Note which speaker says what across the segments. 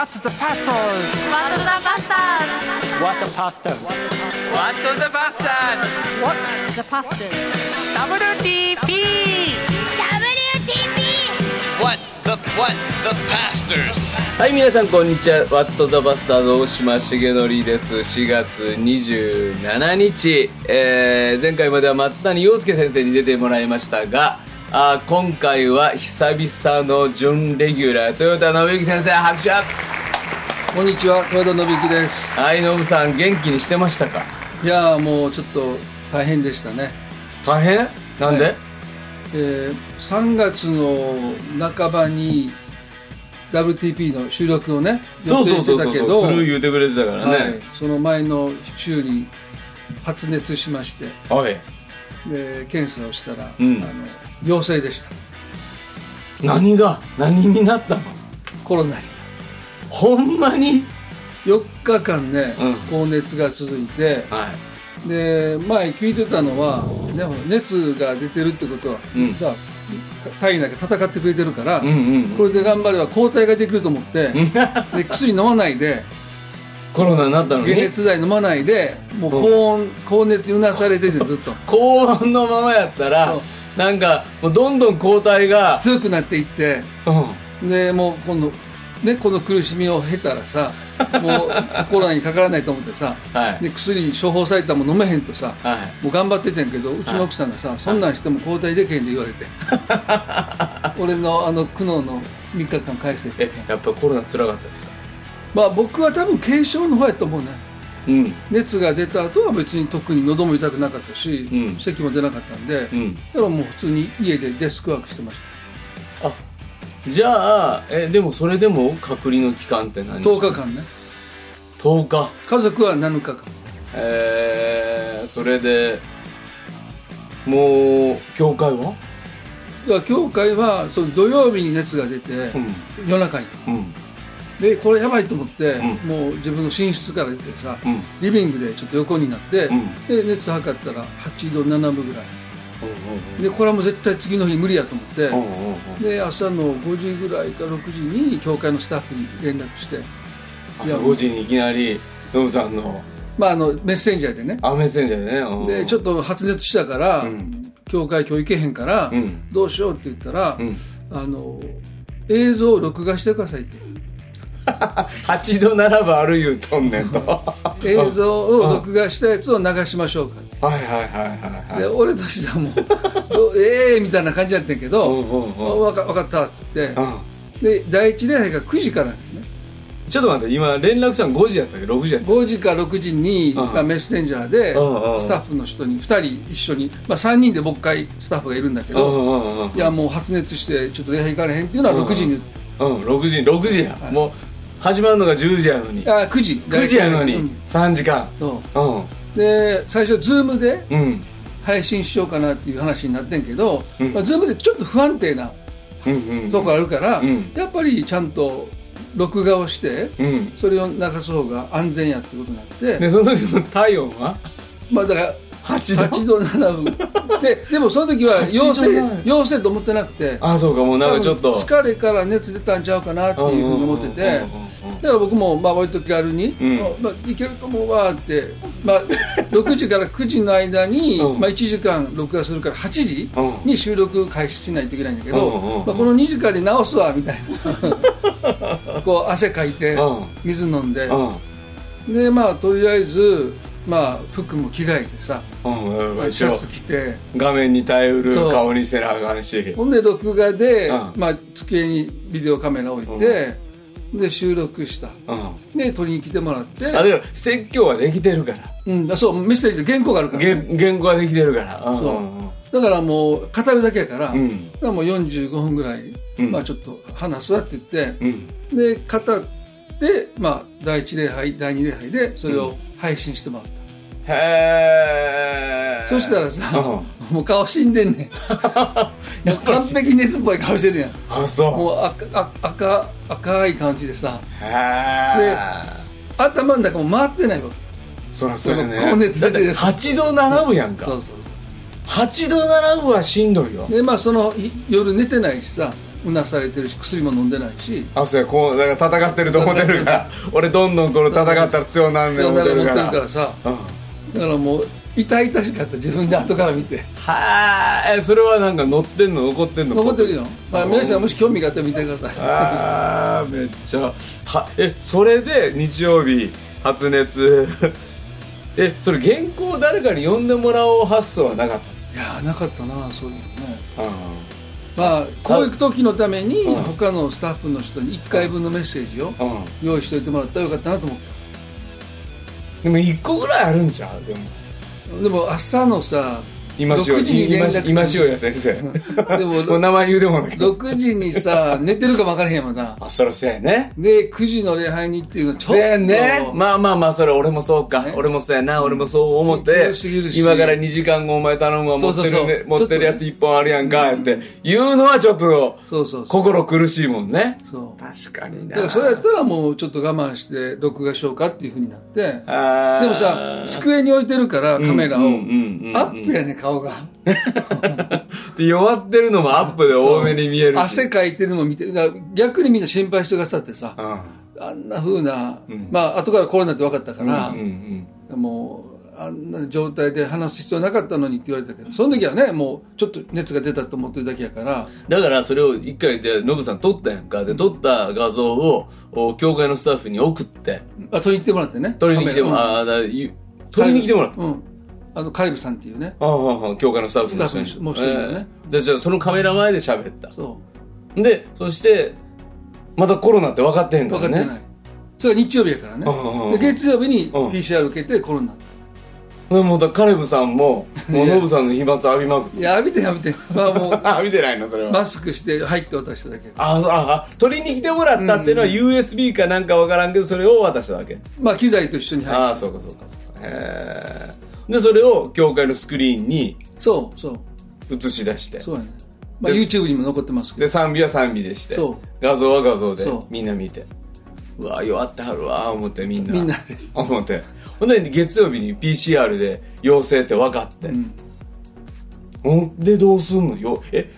Speaker 1: What the pastors?
Speaker 2: What the Bastards
Speaker 1: What the pastors?
Speaker 3: What the Bastards
Speaker 1: What?
Speaker 2: The Pastors
Speaker 3: WTP
Speaker 4: What the what the pastors?
Speaker 5: はい皆さんこんにちはワットザバスターズ大島重則です4月27日、えー前回までは松谷陽介先生に出てもらいましたがあー今回は久々の準レギュラー豊田信之先生拍手
Speaker 6: こんにちは、豊田信之です。
Speaker 5: はいノブさん元気にしてましたか？
Speaker 6: いやーもうちょっと大変でしたね。
Speaker 5: 大変？なんで、
Speaker 6: はい。えー3月の半ばに WTP の収録をね、
Speaker 5: そうそうそう
Speaker 6: 予
Speaker 5: そうそう
Speaker 6: 定してたけど、
Speaker 5: 来る言うてくれてたから
Speaker 6: はい。
Speaker 5: ね、
Speaker 6: その前の週に発熱しまして、
Speaker 5: はい、
Speaker 6: で検査をしたら、
Speaker 5: うん。
Speaker 6: あの陽性でした。
Speaker 5: 何が？何になったの？
Speaker 6: コロナに。
Speaker 5: ほんまに
Speaker 6: 4日間ね、
Speaker 5: うん。
Speaker 6: 高熱が続いて、
Speaker 5: はい。
Speaker 6: で前聞いてたのは、ね、熱が出てるってことは、
Speaker 5: うん。
Speaker 6: さ体内が戦ってくれてるから、これで頑張れば抗体ができると思って、で薬飲まないで
Speaker 5: コロナになったのに？
Speaker 6: 解熱剤飲まないでもう高温高熱にうなされててずっと。
Speaker 5: 高温のままやったらなんかどんどん抗体が、
Speaker 6: 強くなっていって
Speaker 5: うん。
Speaker 6: でもう今度ねこの苦しみを経たらさもうコロナにかからないと思ってさ
Speaker 5: はい。
Speaker 6: で薬処方されたもん飲めへんとさ
Speaker 5: はい。
Speaker 6: もう頑張っててんけどうちの奥さんがさ、そんなんしても交代できへんって言われて。俺のあの苦悩の3日間返せって
Speaker 5: えやっぱコロナ辛かったですか？
Speaker 6: まあ僕は多分軽症の方やと思うね。
Speaker 5: うん。
Speaker 6: 熱が出た後は別に特に喉も痛くなかったし、
Speaker 5: うん。
Speaker 6: 咳も出なかったんで、
Speaker 5: うん。
Speaker 6: だからもう普通に家でデスクワークしてました。
Speaker 5: あじゃあえでもそれでも隔離の期間って何
Speaker 6: 10日間ね。
Speaker 5: 10日。
Speaker 6: 家族は7日間？
Speaker 5: えー、それでもう教会は？
Speaker 6: 教会はその土曜日に熱が出て、
Speaker 5: うん。
Speaker 6: 夜中に。
Speaker 5: うん。
Speaker 6: でこれやばいと思って、
Speaker 5: うん。
Speaker 6: もう自分の寝室から出てさ、
Speaker 5: うん。
Speaker 6: リビングでちょっと横になって、
Speaker 5: うん。
Speaker 6: で熱測ったら8度7分ぐらい。
Speaker 5: うん
Speaker 6: でこれはもう絶対次の日無理やと思って、で朝の5時ぐらいか6時に教会のスタッフに連絡して。
Speaker 5: 朝5時にいきなりノブさんの。
Speaker 6: まああのメッセンジャーでね。
Speaker 5: あメッセンジャーでね。うん
Speaker 6: でちょっと発熱したから、
Speaker 5: うん。
Speaker 6: 教会今日行けへんから、
Speaker 5: うん。
Speaker 6: どうしようって言ったら、
Speaker 5: うん。
Speaker 6: あの映像を録画してくださいって。
Speaker 5: 8度7分ある言うとんねんと。
Speaker 6: 映像を録画したやつを流しましょうかって
Speaker 5: はいはいはいはいはい。
Speaker 6: で俺としてはもうど ええみたいな感じやったけど分か分かったっつって。
Speaker 5: うん。
Speaker 6: で第一礼拝が9時からね。
Speaker 5: ちょっと待って今連絡したの5時やったっけ？6時やった
Speaker 6: 5時か6時に、
Speaker 5: うん。
Speaker 6: まあ、メッセンジャーでスタッフの人に2人一緒に、まあ、3人でもう一回スタッフがいるんだけど、いやもう発熱してちょっと礼拝行かれへんっていうのは6時に、
Speaker 5: うん6時6時や、
Speaker 6: はい。
Speaker 5: もう始まるのが10時やのに。
Speaker 6: あ9時。
Speaker 5: 9時やのに、
Speaker 6: うん。
Speaker 5: 3時間。
Speaker 6: そう。
Speaker 5: うん
Speaker 6: で最初ズームで
Speaker 5: うん。
Speaker 6: 配信しようかなっていう話になってんけど、
Speaker 5: うん。
Speaker 6: まあ、ズームでちょっと不安定な
Speaker 5: うんうん。
Speaker 6: とこあるから、
Speaker 5: うん。
Speaker 6: やっぱりちゃんと録画をして
Speaker 5: うん。
Speaker 6: それを流す方が安全やってことになって、
Speaker 5: でその時の体温は？
Speaker 6: まあだから
Speaker 5: 8度。
Speaker 6: 8度7分。ででもその時は
Speaker 5: 8度
Speaker 6: 陽性
Speaker 5: 7
Speaker 6: 陽性と思ってなくて。
Speaker 5: あそうかもうなんかちょっと。
Speaker 6: 疲れから熱出たんちゃうかなっていうふうに思ってて。だから僕もまあ割と気軽に、
Speaker 5: うん。
Speaker 6: まあ、いけると思うわって、まあ、6時から9時の間に、
Speaker 5: うん。
Speaker 6: まあ、1時間録画するから8時
Speaker 5: うん。
Speaker 6: に収録開始しないといけないんだけど、まあ、この2時間で直すわみたいな。こう汗かいて
Speaker 5: うん。
Speaker 6: 水飲んで。
Speaker 5: うん。
Speaker 6: でまあとりあえず、まあ、服も着替えてさ
Speaker 5: うんうん
Speaker 6: シャツ着て。
Speaker 5: 画面に耐えうる顔にせなあかんし。
Speaker 6: ほんで録画で、
Speaker 5: うん。
Speaker 6: まあ、机にビデオカメラ置いて、で収録した。
Speaker 5: うん。
Speaker 6: で撮りに来てもらって。
Speaker 5: あでも説教はできてるから。
Speaker 6: うん、そうメッセージで原稿があるから、
Speaker 5: 言言語はできてるから。うん
Speaker 6: そう
Speaker 5: うん。う。ん
Speaker 6: だからもう語るだけやから,、
Speaker 5: うん。
Speaker 6: だからもう45分ぐらい、
Speaker 5: うん。
Speaker 6: まあ、ちょっと話すわって言って、
Speaker 5: うん。
Speaker 6: で語って、まあ、第1礼拝第2礼拝でそれを配信してもらった、
Speaker 5: へえ
Speaker 6: そしたらさ、
Speaker 5: うん。
Speaker 6: もう顔死んでんねん。完璧熱っぽい顔してるやん。
Speaker 5: あそう。
Speaker 6: もう赤あ赤赤い感じでさ。
Speaker 5: へえ
Speaker 6: 頭の中も回ってないわけ。
Speaker 5: そらそうやね。
Speaker 6: 高熱出てる。
Speaker 5: だって8度7分やんか。
Speaker 6: そうそう
Speaker 5: 8度7分はしんどいよ。
Speaker 6: そうでまあそのい夜寝てないしさうなされてるし薬も飲んでないし。
Speaker 5: あそうやこうだから戦ってると思ってるから俺どんどんこの戦ったら強なんね思ってるから
Speaker 6: るからさ。
Speaker 5: うん。
Speaker 6: だからもう痛々しかった自分で後から見て。
Speaker 5: はあえそれはなんか乗ってんの？残ってんの？
Speaker 6: 残ってるよ、まあ、皆さんもし興味があったら見てください。
Speaker 5: あーめっちゃ。たえそれで日曜日発熱。えそれ原稿誰かに読んでもらおう発想はなかっ
Speaker 6: いやーなかったなそういうのね。
Speaker 5: たあ
Speaker 6: まあこういう時のために
Speaker 5: うん。
Speaker 6: 他のスタッフの人に1回分のメッセージを用意しておいてもらったらよかったなと思っ
Speaker 5: でも1個ぐらいあるんちゃうでも。
Speaker 6: たでも朝のさ
Speaker 5: 今しお
Speaker 6: 6時に連
Speaker 5: 今
Speaker 6: 絡
Speaker 5: し今しおや先生。
Speaker 6: で
Speaker 5: も 名前言うでもない。けど
Speaker 6: 6時にさ寝てるかも分からへんまだ。
Speaker 5: あそらそうやね。
Speaker 6: で9時の礼拝にっていうのはちょっと。
Speaker 5: そうやね。まあまあまあそれ俺もそうか、
Speaker 6: ね
Speaker 5: 俺もそうやな。俺もそう思って。今から2時間後お前頼むわ。持ってる、持ってるやつ1本あるやんかって。言うのはちょっと
Speaker 6: そうそうそう。
Speaker 5: 心苦しいもんね。
Speaker 6: そう。
Speaker 5: 確かにな。
Speaker 6: だからそれやったらもうちょっと我慢して録画しようかっていうふうになって。でもさ机に置いてるからカメラを、アップやね顔が。
Speaker 5: で弱ってるのもアップで多めに見えるし。
Speaker 6: 汗かいてるのも見てる。逆にみんな心配してくださってさ
Speaker 5: うん。
Speaker 6: あんなふうな、
Speaker 5: うん。
Speaker 6: まあ後からコロナって分かったから、
Speaker 5: うんうん
Speaker 6: もうあんな状態で話す必要なかったのにって言われたけどその時はねもうちょっと熱が出たと思ってるだけやから。
Speaker 5: だからそれを一回でノブさん撮ったやんか。で撮った画像をお教会のスタッフに送って。
Speaker 6: あ取りに行ってもらってね。
Speaker 5: 撮りに来ても、
Speaker 6: カメラ。
Speaker 5: ああだゆ撮りに来てもらった。
Speaker 6: うんあのカリブさんっていうね。
Speaker 5: ああああ教会のスタッフの人。
Speaker 6: もう一人ね。
Speaker 5: ええ。でじゃあそのカメラ前で喋った。
Speaker 6: そ
Speaker 5: でそしてまだコロナって分かってへんだよね。
Speaker 6: う分かってない。それが日曜日やからね。で月曜日に
Speaker 5: うん。
Speaker 6: PCR 受けてコロナ。
Speaker 5: でもうだカレブさんも もうノブさんの飛沫浴びまくって。
Speaker 6: いや浴びて浴びて。まあもう
Speaker 5: あ見てないのそれは。
Speaker 6: マスクして入って渡しただけ。
Speaker 5: あああ取りに来てもらったっていうのは USB かなんか分からんけどそれを渡しただけ。
Speaker 6: まあ機材と一緒に入って。
Speaker 5: ああそうかそうかそうか。へえでそれを教会のスクリーンに
Speaker 6: そうそう。
Speaker 5: 映し出して。
Speaker 6: そうやね、まあ、
Speaker 5: で
Speaker 6: YouTube にも残ってますけ
Speaker 5: で
Speaker 6: ど
Speaker 5: 賛美は賛美でして。画像は画像でみんな見て。うわ弱ってはるわ思ってみんな。
Speaker 6: みんなで。
Speaker 5: 思って。ほんで月曜日に PCR で陽性って分かって、
Speaker 6: うん。
Speaker 5: ほんでどうすんの？よえ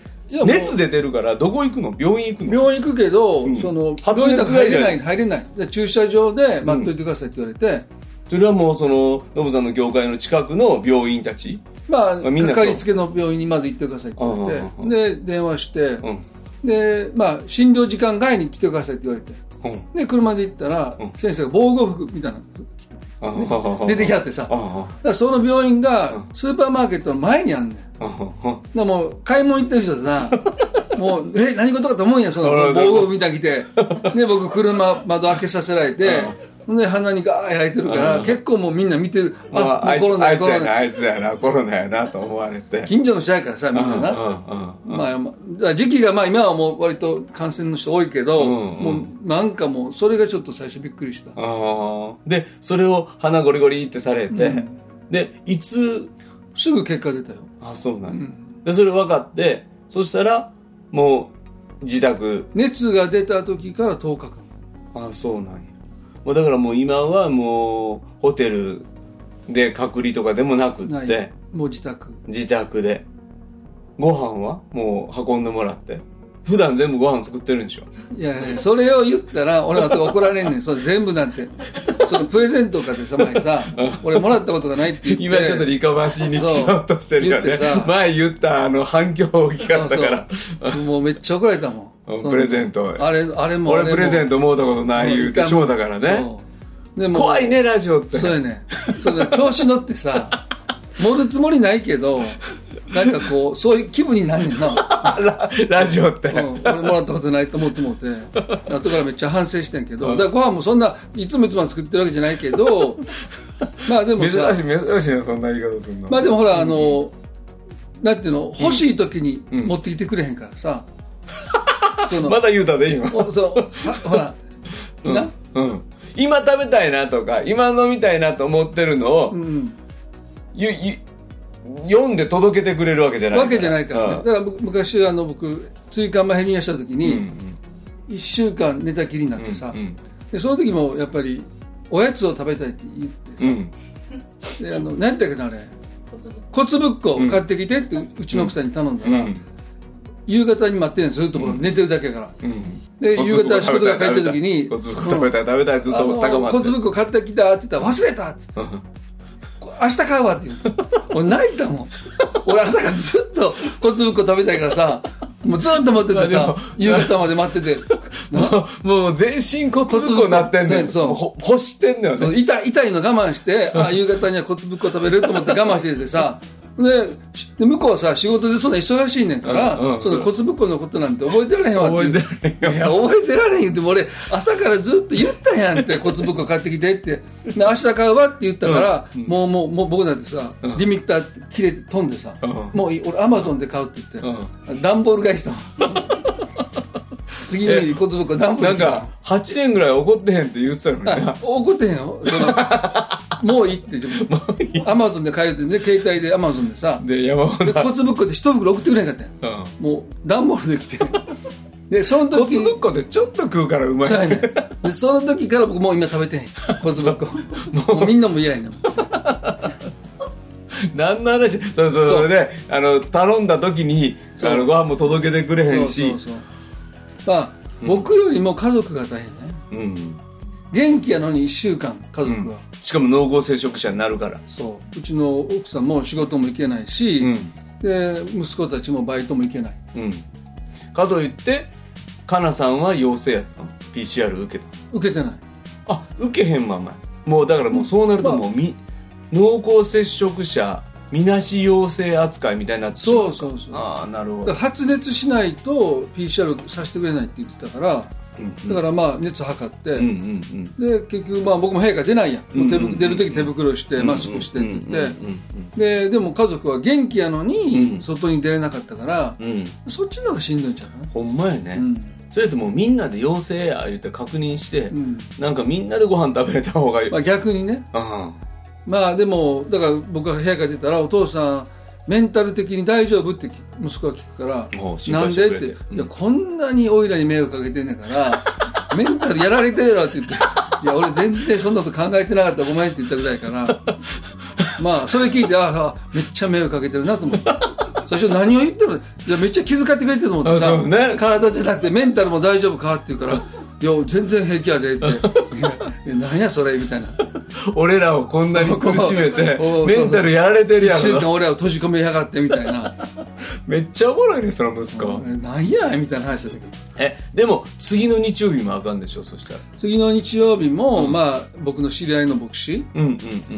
Speaker 5: 熱出てるからどこ行くの？病院行くの？
Speaker 6: 病院行くけど、
Speaker 5: うん。
Speaker 6: その病院入れない入れない。で駐車場で待っといてくださいって言われて、
Speaker 5: それはもうそのノブさんの業界の近くの病院たち？
Speaker 6: まあ
Speaker 5: あみんな
Speaker 6: かかりつけの病院にまず行ってくださいって言われて。で電話して、
Speaker 5: うん。
Speaker 6: でまあ診療時間外に来てくださいって言われて。
Speaker 5: うん。
Speaker 6: で車で行ったら、
Speaker 5: うん。
Speaker 6: 先生が防護服みたいな
Speaker 5: ああ
Speaker 6: 出てきはってさ。だか
Speaker 5: あ
Speaker 6: らその病院が
Speaker 5: うん。
Speaker 6: スーパーマーケットの前にあんねん。だか
Speaker 5: ああ
Speaker 6: らもう買い物行ってる人さ もうえ何事かと思うんやその防護服みたいな着て。で僕車窓開けさせられてで鼻にガーやられてるから
Speaker 5: うん。
Speaker 6: 結構もうみんな見てる。
Speaker 5: まあ、あ
Speaker 6: コロナ
Speaker 5: あいつやな
Speaker 6: やコロナ。
Speaker 5: あいつやなコロナやなと思われて。
Speaker 6: 近所の人やからさみんなな。
Speaker 5: うんうんうん
Speaker 6: まあ、まあ時期がまあ今はもう割と感染の人多いけど、
Speaker 5: うんうん。
Speaker 6: もうなんかもうそれがちょっと最初びっくりした。
Speaker 5: ああでそれを鼻ゴリゴリってされて、
Speaker 6: うん。
Speaker 5: でいつ？
Speaker 6: すぐ結果出たよ、
Speaker 5: あそうなんや、
Speaker 6: うん。
Speaker 5: でそれ分かってそしたらもう自宅。
Speaker 6: 熱が出た時から10日間。
Speaker 5: あそうなんやもうだからもう今はもうホテルで隔離とかでもなくって。
Speaker 6: もう自宅。
Speaker 5: 自宅で。ご飯は？もう運んでもらって普段全部ご飯作ってるんでしょ？
Speaker 6: いやいやそれを言ったら俺は怒られんねん。それ全部なんて。そのプレゼントかってさ前さ俺もらったことがないって言って。
Speaker 5: 今ちょっとリカバーシーにしようとしてるよね。前言ったあの反響大きかったから。
Speaker 6: もうめっちゃ怒られたもん。
Speaker 5: プレゼント。
Speaker 6: あれあれも
Speaker 5: 俺プレゼントもうたことない言うてしもうたからね。
Speaker 6: でも
Speaker 5: 怖いねラジオって。
Speaker 6: そうやね。それ調子乗ってさ盛るつもりないけどなんかこうそういう気分になんねんな、
Speaker 5: ララジオって、
Speaker 6: うん、俺もらったことないと思ってもうて。後からめっちゃ反省してんけど。だからご飯もそんないつもいつも作ってるわけじゃないけど。まあでも
Speaker 5: 珍しい
Speaker 6: さ
Speaker 5: 珍しいねそんな言い方するの。
Speaker 6: まあでもほらあの、なんていうの欲しい時に
Speaker 5: うん。
Speaker 6: 持ってきてくれへんからさ、その
Speaker 5: まだ言うたで今。
Speaker 6: おそうはほら、
Speaker 5: うん。
Speaker 6: な、
Speaker 5: うん、今食べたいなとか今飲みたいなと思ってるのを、
Speaker 6: うん、
Speaker 5: ゆゆ読んで届けてくれるわけじゃない
Speaker 6: わけじゃないからね、
Speaker 5: うん。
Speaker 6: だから僕昔あの僕椎間板ヘルニアした時
Speaker 5: うん。
Speaker 6: に、1週間寝たきりになってさ、
Speaker 5: うん
Speaker 6: でその時もやっぱりおやつを食べたいって言って
Speaker 5: うん。
Speaker 6: さ、であの何やったっけなあれ。小粒っこを買ってきてってうちの奥さんに頼んだら、
Speaker 5: うん。
Speaker 6: 夕方に待ってんずっと僕寝てるだけやから、
Speaker 5: うん。
Speaker 6: で夕方仕事が帰ってる時に
Speaker 5: コツブッコ食べたい食べたいずっと高まって
Speaker 6: あのコツブック買ってきたって言ったら忘れたって言って明日買うわって言う。俺泣いたもん。俺朝からずっとコツブック食べたいからさもうずっと待ってて
Speaker 5: まあ
Speaker 6: さ夕方まで待ってて。な
Speaker 5: もう全身コツブッコになってんねん。
Speaker 6: そうそう。
Speaker 5: もほ欲してんのよ
Speaker 6: そう
Speaker 5: ね
Speaker 6: 痛い痛いの我慢してあ夕方にはコツブックを食べれると思って我慢しててさで向こうはさ仕事でそんな忙しいねんから、
Speaker 5: うんうん
Speaker 6: そのコツブックのことなんて覚えてられへんわって
Speaker 5: 覚えてられへん
Speaker 6: いや 覚えてられへん言っても俺朝からずっと言ったやんって コツブック買ってきてって。で明日買うわって言ったから、もうもうもう僕なんてさ、
Speaker 5: うん。
Speaker 6: リミッター切れて飛んでさ、
Speaker 5: うん。
Speaker 6: もう俺アマゾンで買うって言って、段ボール買いした 次の日にコツブック段ボール
Speaker 5: なんか8年ぐらい怒ってへんって言ってたのに
Speaker 6: 怒ってへんよ。そのもういいってアマゾンで買えてね携帯でアマゾンでさ。
Speaker 5: で山本
Speaker 6: でコツブックで一袋送ってくれなかったん。や
Speaker 5: うん。
Speaker 6: もう段ボールで来て。でその
Speaker 5: コ
Speaker 6: 時
Speaker 5: ツブッコってちょっと食うからうまい。
Speaker 6: ねん。でその時から僕もう今食べてへん。コツブックを。もう。みんなも嫌やねん。
Speaker 5: 何の話？そうそう
Speaker 6: そう
Speaker 5: それであの頼んだ時にあのご飯も届けてくれへんし。
Speaker 6: そうそうそう。まあ、僕よりも家族が大変ね。
Speaker 5: うん
Speaker 6: 元気やのに1週間家族
Speaker 5: うん。
Speaker 6: は、
Speaker 5: しかも濃厚接触者になるから。
Speaker 6: そう。うちの奥さんも仕事も行けないし、
Speaker 5: うん。
Speaker 6: で息子たちもバイトも行けない。
Speaker 5: うん。かといってかなさんは陽性やったの。PCR 受けた。
Speaker 6: 受けてない。
Speaker 5: あ受けへんままもうだからもうそうなるともうみ濃厚接触者みなし陽性扱いみたいになってしま
Speaker 6: そうそうそう。
Speaker 5: ああなるほど。
Speaker 6: 発熱しないと PCR させてくれないって言ってたからだからまあ熱測って、で結局まあ僕も部屋から出ないやん、もう出る時手袋してマスクしてって言って、ででも家族は元気やのに
Speaker 5: うん。
Speaker 6: 外に出れなかったから、そっちの方がしんどいんちゃな
Speaker 5: ほんまやね、
Speaker 6: うん。
Speaker 5: それともうみんなで陽性や言って確認して、
Speaker 6: うん。
Speaker 5: なんかみんなでご飯食べれた方がいい、
Speaker 6: まあ、逆にね。
Speaker 5: あ
Speaker 6: まあでもだから僕が部屋から出たらお父さんメンタル的に大丈夫って息子が聞くからなんでって、
Speaker 5: うん。
Speaker 6: いやこんなにおいらに迷惑かけてんねんから メンタルやられてるやろって言っていや俺全然そんなこと考えてなかったごめんって言ったぐらいからまあそれ聞いてああめっちゃ迷惑かけてるなと思って。最初何を言ってるの？いやめっちゃ気遣ってくれてると思ってさ、
Speaker 5: ね。
Speaker 6: 体じゃなくてメンタルも大丈夫かって言うからいや全然平気やでって。いやそれみたいな。
Speaker 5: 俺らをこんなに苦しめて メンタルやられてるや
Speaker 6: 一週間
Speaker 5: ろ
Speaker 6: 俺らを閉じ込めやがってみたいな。
Speaker 5: めっちゃおもろいねその息子、
Speaker 6: なんやみたいな話だけど。
Speaker 5: えでも次の日曜日もあかんでしょそしたら。
Speaker 6: 次の日曜日も、
Speaker 5: うん。
Speaker 6: まあ僕の知り合いの牧師
Speaker 5: うんうん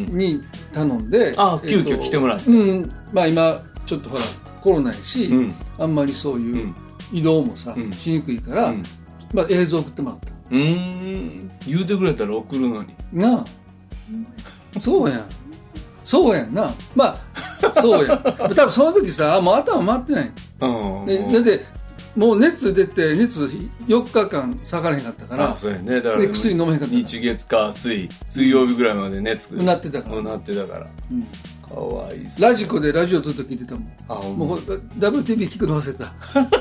Speaker 5: うん。
Speaker 6: に頼んで
Speaker 5: あ急遽来てもらって。
Speaker 6: うんまあ今ちょっとほらコロナやし、
Speaker 5: うん。
Speaker 6: あんまりそういううん。移動もさ、
Speaker 5: うん。
Speaker 6: しにくいから、
Speaker 5: うん
Speaker 6: まあ、映像送ってもらった。
Speaker 5: うーん。言うてくれたら送るのに。
Speaker 6: なあ。そうやん。そうやんな。まあそうやん。多分その時さもう頭回ってない。
Speaker 5: うん。
Speaker 6: でだってもう熱出て熱4日間下がらへんかったから。
Speaker 5: あそうやね。だから
Speaker 6: で薬飲めへんかった
Speaker 5: 日月火水水曜日ぐらいまで熱
Speaker 6: なってたから。
Speaker 5: なってたから。
Speaker 6: うん
Speaker 5: かわいそう。
Speaker 6: ラジコでラジオずっと聞いてたもん。
Speaker 5: あ
Speaker 6: もう WTV 聞くの忘れた。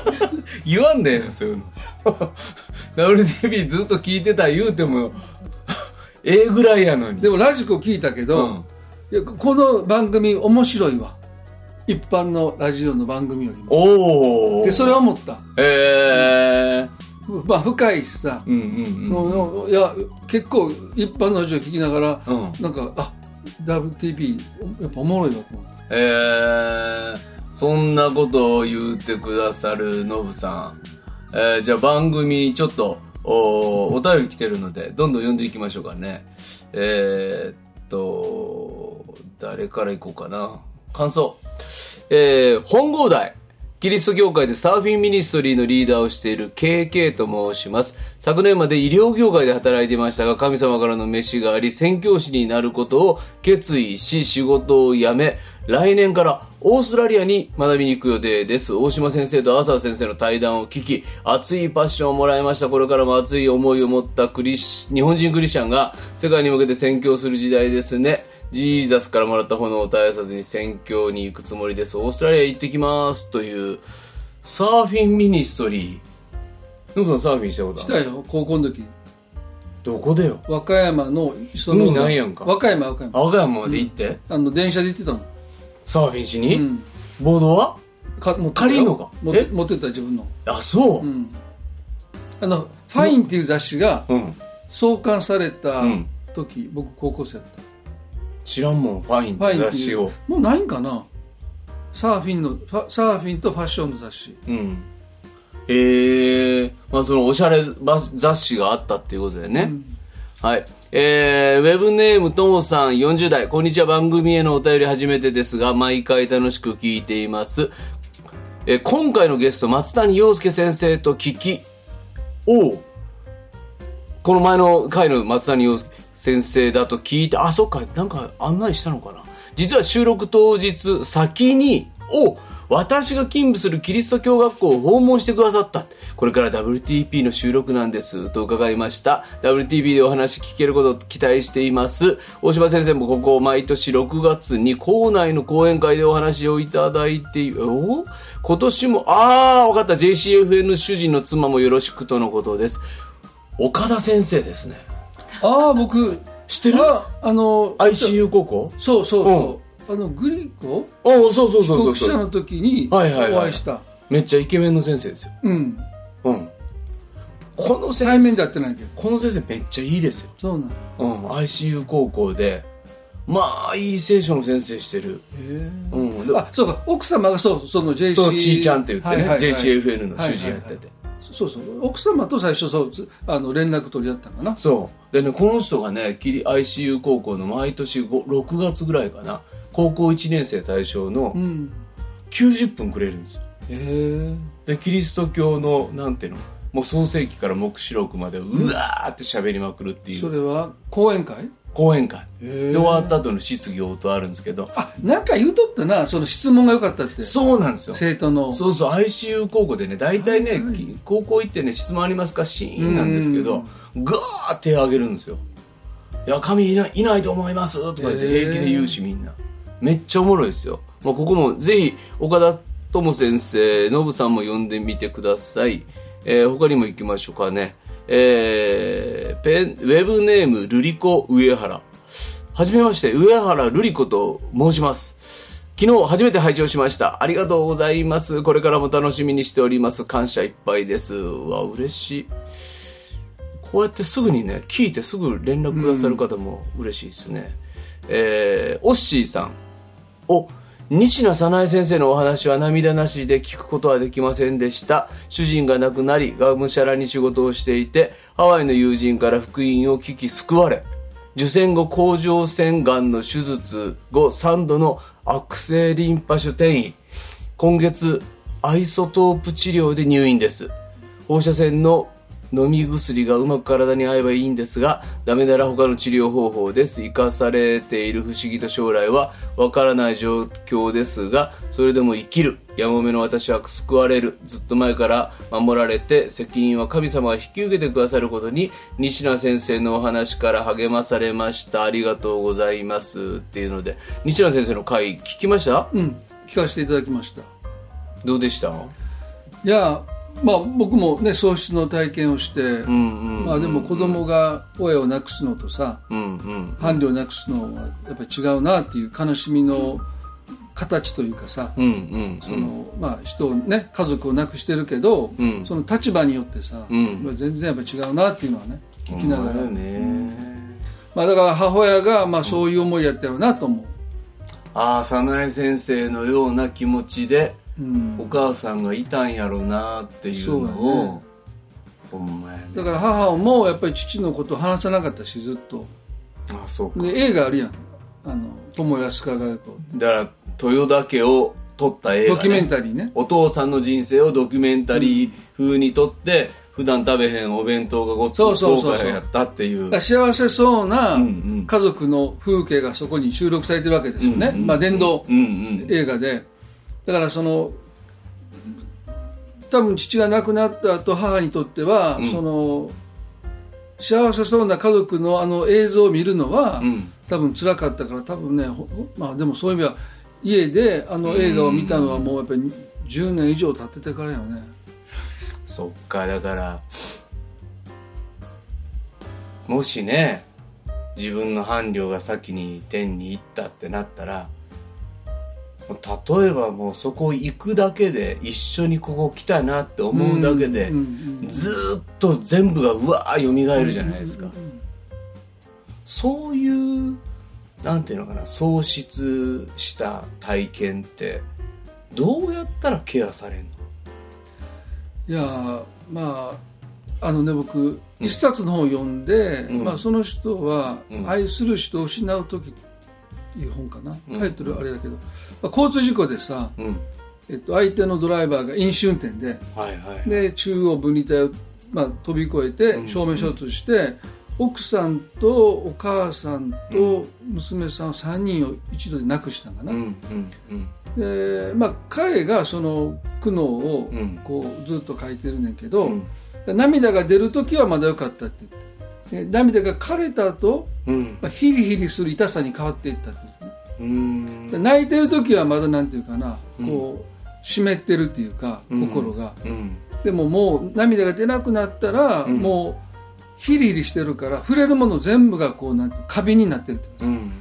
Speaker 5: 言わんでええのそういうの。WTV ずっと聞いてた言うても ええぐらいやのに。
Speaker 6: でもラジコ聞いたけど、
Speaker 5: うん。
Speaker 6: この番組面白いわ。一般のラジオの番組よりも。
Speaker 5: おお
Speaker 6: でそれは思った。
Speaker 5: ええ
Speaker 6: まあ深いしさ、
Speaker 5: うんうん。
Speaker 6: もういや結構一般のラジオ聞きながら、
Speaker 5: うん。
Speaker 6: なんかあ WTV やっぱおもろいわと思って
Speaker 5: えー、そんなことを言うてくださるノブさん、えー、じゃあ番組ちょっとおお便り来てるのでどんどん読んでいきましょうかね。えー、っと誰からいこうかな。感想。えー、本郷台。キリスト教会でサーフィンミニストリーのリーダーをしている KK と申します。昨年まで医療業界で働いていましたが、神様からの飯があり、宣教師になることを決意し、仕事を辞め、来年からオーストラリアに学びに行く予定です。大島先生と浅田先生の対談を聞き、熱いパッションをもらいました。これからも熱い思いを持ったクリス日本人クリスチャンが世界に向けて宣教する時代ですね。ジーザスからもらった炎を絶やさずに宣教に行くつもりです。オーストラリア行ってきます。という、サーフィン ministry。ノブさんサーフィンしたことある？
Speaker 6: したよ高校の時。
Speaker 5: どこでよ？
Speaker 6: 和歌山の磯の
Speaker 5: 海ないやんか。
Speaker 6: 和歌山和歌山。
Speaker 5: 青山まで行って、
Speaker 6: あの電車で行ってたの。
Speaker 5: サーフィンしに、
Speaker 6: うん。
Speaker 5: ボードは？
Speaker 6: か
Speaker 5: 借りんのか？
Speaker 6: 持って
Speaker 5: え？
Speaker 6: 持ってた自分の、
Speaker 5: あそう。
Speaker 6: うん、あの「ファインっていう雑誌が
Speaker 5: うん、
Speaker 6: 創刊された
Speaker 5: うん。
Speaker 6: 時、僕高校生だった
Speaker 5: 知らんもんファインって雑誌を
Speaker 6: もうないんかな？サーフィンのサーフィンとファッションの雑誌
Speaker 5: うんへえまあそのおしゃれば雑誌があったっていうことでね、はい。えー、ウェブネームともさん40代。こんにちは。番組へのお便り初めてですが、毎回楽しく聞いています。えー今回のゲスト、松谷陽介先生と聞き、おうこの前の回の松谷陽介先生だと聞いて、あ、そっか、なんか案内したのかな。実は収録当日、先に、お私が勤務するキリスト教学校を訪問してくださった。これから WTP の収録なんです。と伺いました。WTP でお話聞けることを期待しています。大島先生もここ毎年6月に校内の講演会でお話をいただいて、お今年も、あー、わかった。JCFN 主人の妻もよろしくとのことです。岡田先生ですね。
Speaker 6: ああ僕
Speaker 5: 知ってる？
Speaker 6: ああの
Speaker 5: ?ICU 高校？
Speaker 6: そうそうそう、あのグリコ？
Speaker 5: あそうそうそうそうそう。
Speaker 6: 帰国者の時にお
Speaker 5: はいはいはい
Speaker 6: 会いした、
Speaker 5: めっちゃイケメンの先生ですよ。
Speaker 6: うん
Speaker 5: うん。この先
Speaker 6: 対面で
Speaker 5: 生、
Speaker 6: 会ってないけど
Speaker 5: この先生めっちゃいいですよ。
Speaker 6: そうなんへ
Speaker 5: うん。ICU 高校で、まあ、いい聖書の先生してる。
Speaker 6: え
Speaker 5: うん。で
Speaker 6: あそうか奥様がそうその JC
Speaker 5: そう、ちーちゃんって言ってね、
Speaker 6: はいはいはい
Speaker 5: JCFN の主事やってて。
Speaker 6: そうそう奥様と最初そうつあの連絡取り合ったんかな
Speaker 5: そう。でね、この人がね、キリ ICU 高校の毎年5 6月ぐらいかな、高校1年生対象の
Speaker 6: うん。
Speaker 5: 90分くれるんですよ。
Speaker 6: へえ。
Speaker 5: で、キリスト教の、なんていうの、もう創世記から黙示録までうわーって喋りまくるっていう。
Speaker 6: それは講演会？
Speaker 5: 講演会。で、終わった後の質疑応答あるんですけど、
Speaker 6: あなんか言うとったなその質問が良かったって
Speaker 5: そうなんですよ。
Speaker 6: 生徒の
Speaker 5: そうそう、ICU 高校でね、大体ね、き高校行ってね、質問ありますか？シーンなんですけど、ガーって手挙げるんですよ。いや、神いないいないと思いますとか言って平気で言うし、みんな。めっちゃおもろいですよ。まあ、ここもぜひ、岡田智先生、ノブさんも呼んでみてください。えー他にも行きましょうかね。えーペン、ウェブネーム、ルリコ上原。はじめまして、上原瑠璃子と申します。昨日初めて拝聴しました。ありがとうございます。これからも楽しみにしております。感謝いっぱいです。うわ、嬉しい。こうやってすぐにね、聞いてすぐ連絡くださる方も嬉しいですね。えー、オッシーさん。お、西名早苗先生のお話は涙なしで聞くことはできませんでした。主人が亡くなり、がむしゃらに仕事をしていて、ハワイの友人から福音を聞き救われ、受精後甲状腺がんの手術後3度の悪性リンパ腫転移。今月、アイソトープ治療で入院です。放射線の飲み薬がうまく体に合えばいいんですが、ダメなら他の治療方法です。生かされている不思議と将来はわからない状況ですが、それでも生きる。やもめの私は救われる。ずっと前から守られて、責任は神様が引き受けてくださることに、西名先生のお話から励まされました。ありがとうございます。っていうので、西名先生の回聞きました？
Speaker 6: うん聞かせていただきました
Speaker 5: どうでした？
Speaker 6: いやまあ僕もね喪失の体験をして。まあでも子供が親を亡くすのとさ。伴侶を亡くすのはやっぱり違うなっていう悲しみの形というかさ、人をね家族を亡くしてるけど、
Speaker 5: うん。
Speaker 6: その立場によってさ、
Speaker 5: うん。
Speaker 6: まあ全然やっぱ違うなっていうのはね聞きながら、
Speaker 5: ほんま
Speaker 6: あだから母親がまあそういう思いやったろうなと思う、
Speaker 5: ああ早苗先生のような気持ちで
Speaker 6: うん
Speaker 5: お母さんがいたんやろうなっていうのを
Speaker 6: ね。
Speaker 5: ほんまやね。
Speaker 6: だから母もやっぱり父のことを話さなかったしずっと。
Speaker 5: あそうか。
Speaker 6: で映画あるやん。あの友安加賀子
Speaker 5: だから豊田家を撮った映画、ね、
Speaker 6: ドキュメンタリーね。
Speaker 5: お父さんの人生をドキュメンタリー風に撮って、普段食べへんお弁当がごっつ豪華やったっていう。
Speaker 6: 幸せそうな
Speaker 5: うんうん。
Speaker 6: 家族の風景がそこに収録されてるわけですよね、
Speaker 5: うんうん
Speaker 6: まあ、電動
Speaker 5: うんうん。
Speaker 6: 映画でだからその多分父が亡くなった後母にとっては、
Speaker 5: うん。
Speaker 6: その幸せそうな家族のあの映像を見るのは、
Speaker 5: うん。
Speaker 6: 多分辛かったから多分ねほまあでもそういう意味は家であの映画を見たのはもうやっぱり10年以上経っててからよね。
Speaker 5: そっかだからもしね自分の伴侶が先に天に行ったってなったら例えばもうそこ行くだけで一緒にここ来たなって思うだけで、ずーっと全部がうわー蘇るじゃないですか、そういうなんていうのかな喪失した体験ってどうやったらケアされんの？
Speaker 6: いやーまああのね僕一冊の本を読んで、
Speaker 5: うん。
Speaker 6: まあ、その人は
Speaker 5: うん「
Speaker 6: 愛する人を失う時」っていう本かな、
Speaker 5: うん。
Speaker 6: タイトルあれだけど、まあ、交通事故でさ、
Speaker 5: うん。
Speaker 6: えっと、相手のドライバーが飲酒運転で
Speaker 5: はいはい
Speaker 6: で中央分離帯を、まあ、飛び越え
Speaker 5: うん。
Speaker 6: て正面衝突して、奥さんとお母さんと娘さん3人を一度で亡くしたんかな、でまあ彼がその苦悩を
Speaker 5: うん。
Speaker 6: こうずっと書いてるねんけど、
Speaker 5: うん。
Speaker 6: 涙が出る時はまだ良かったって言って。で涙が枯れた後、
Speaker 5: うん。
Speaker 6: まあヒリヒリする痛さに変わっていったってね。泣いてる時はまだなんていうかな、
Speaker 5: うん。
Speaker 6: こう湿ってるっていうか心が、
Speaker 5: うん。
Speaker 6: でももう涙が出なくなったら、
Speaker 5: うん。
Speaker 6: もうヒリヒリしてるから触れるもの全部がこうなんてカビになってるって
Speaker 5: うん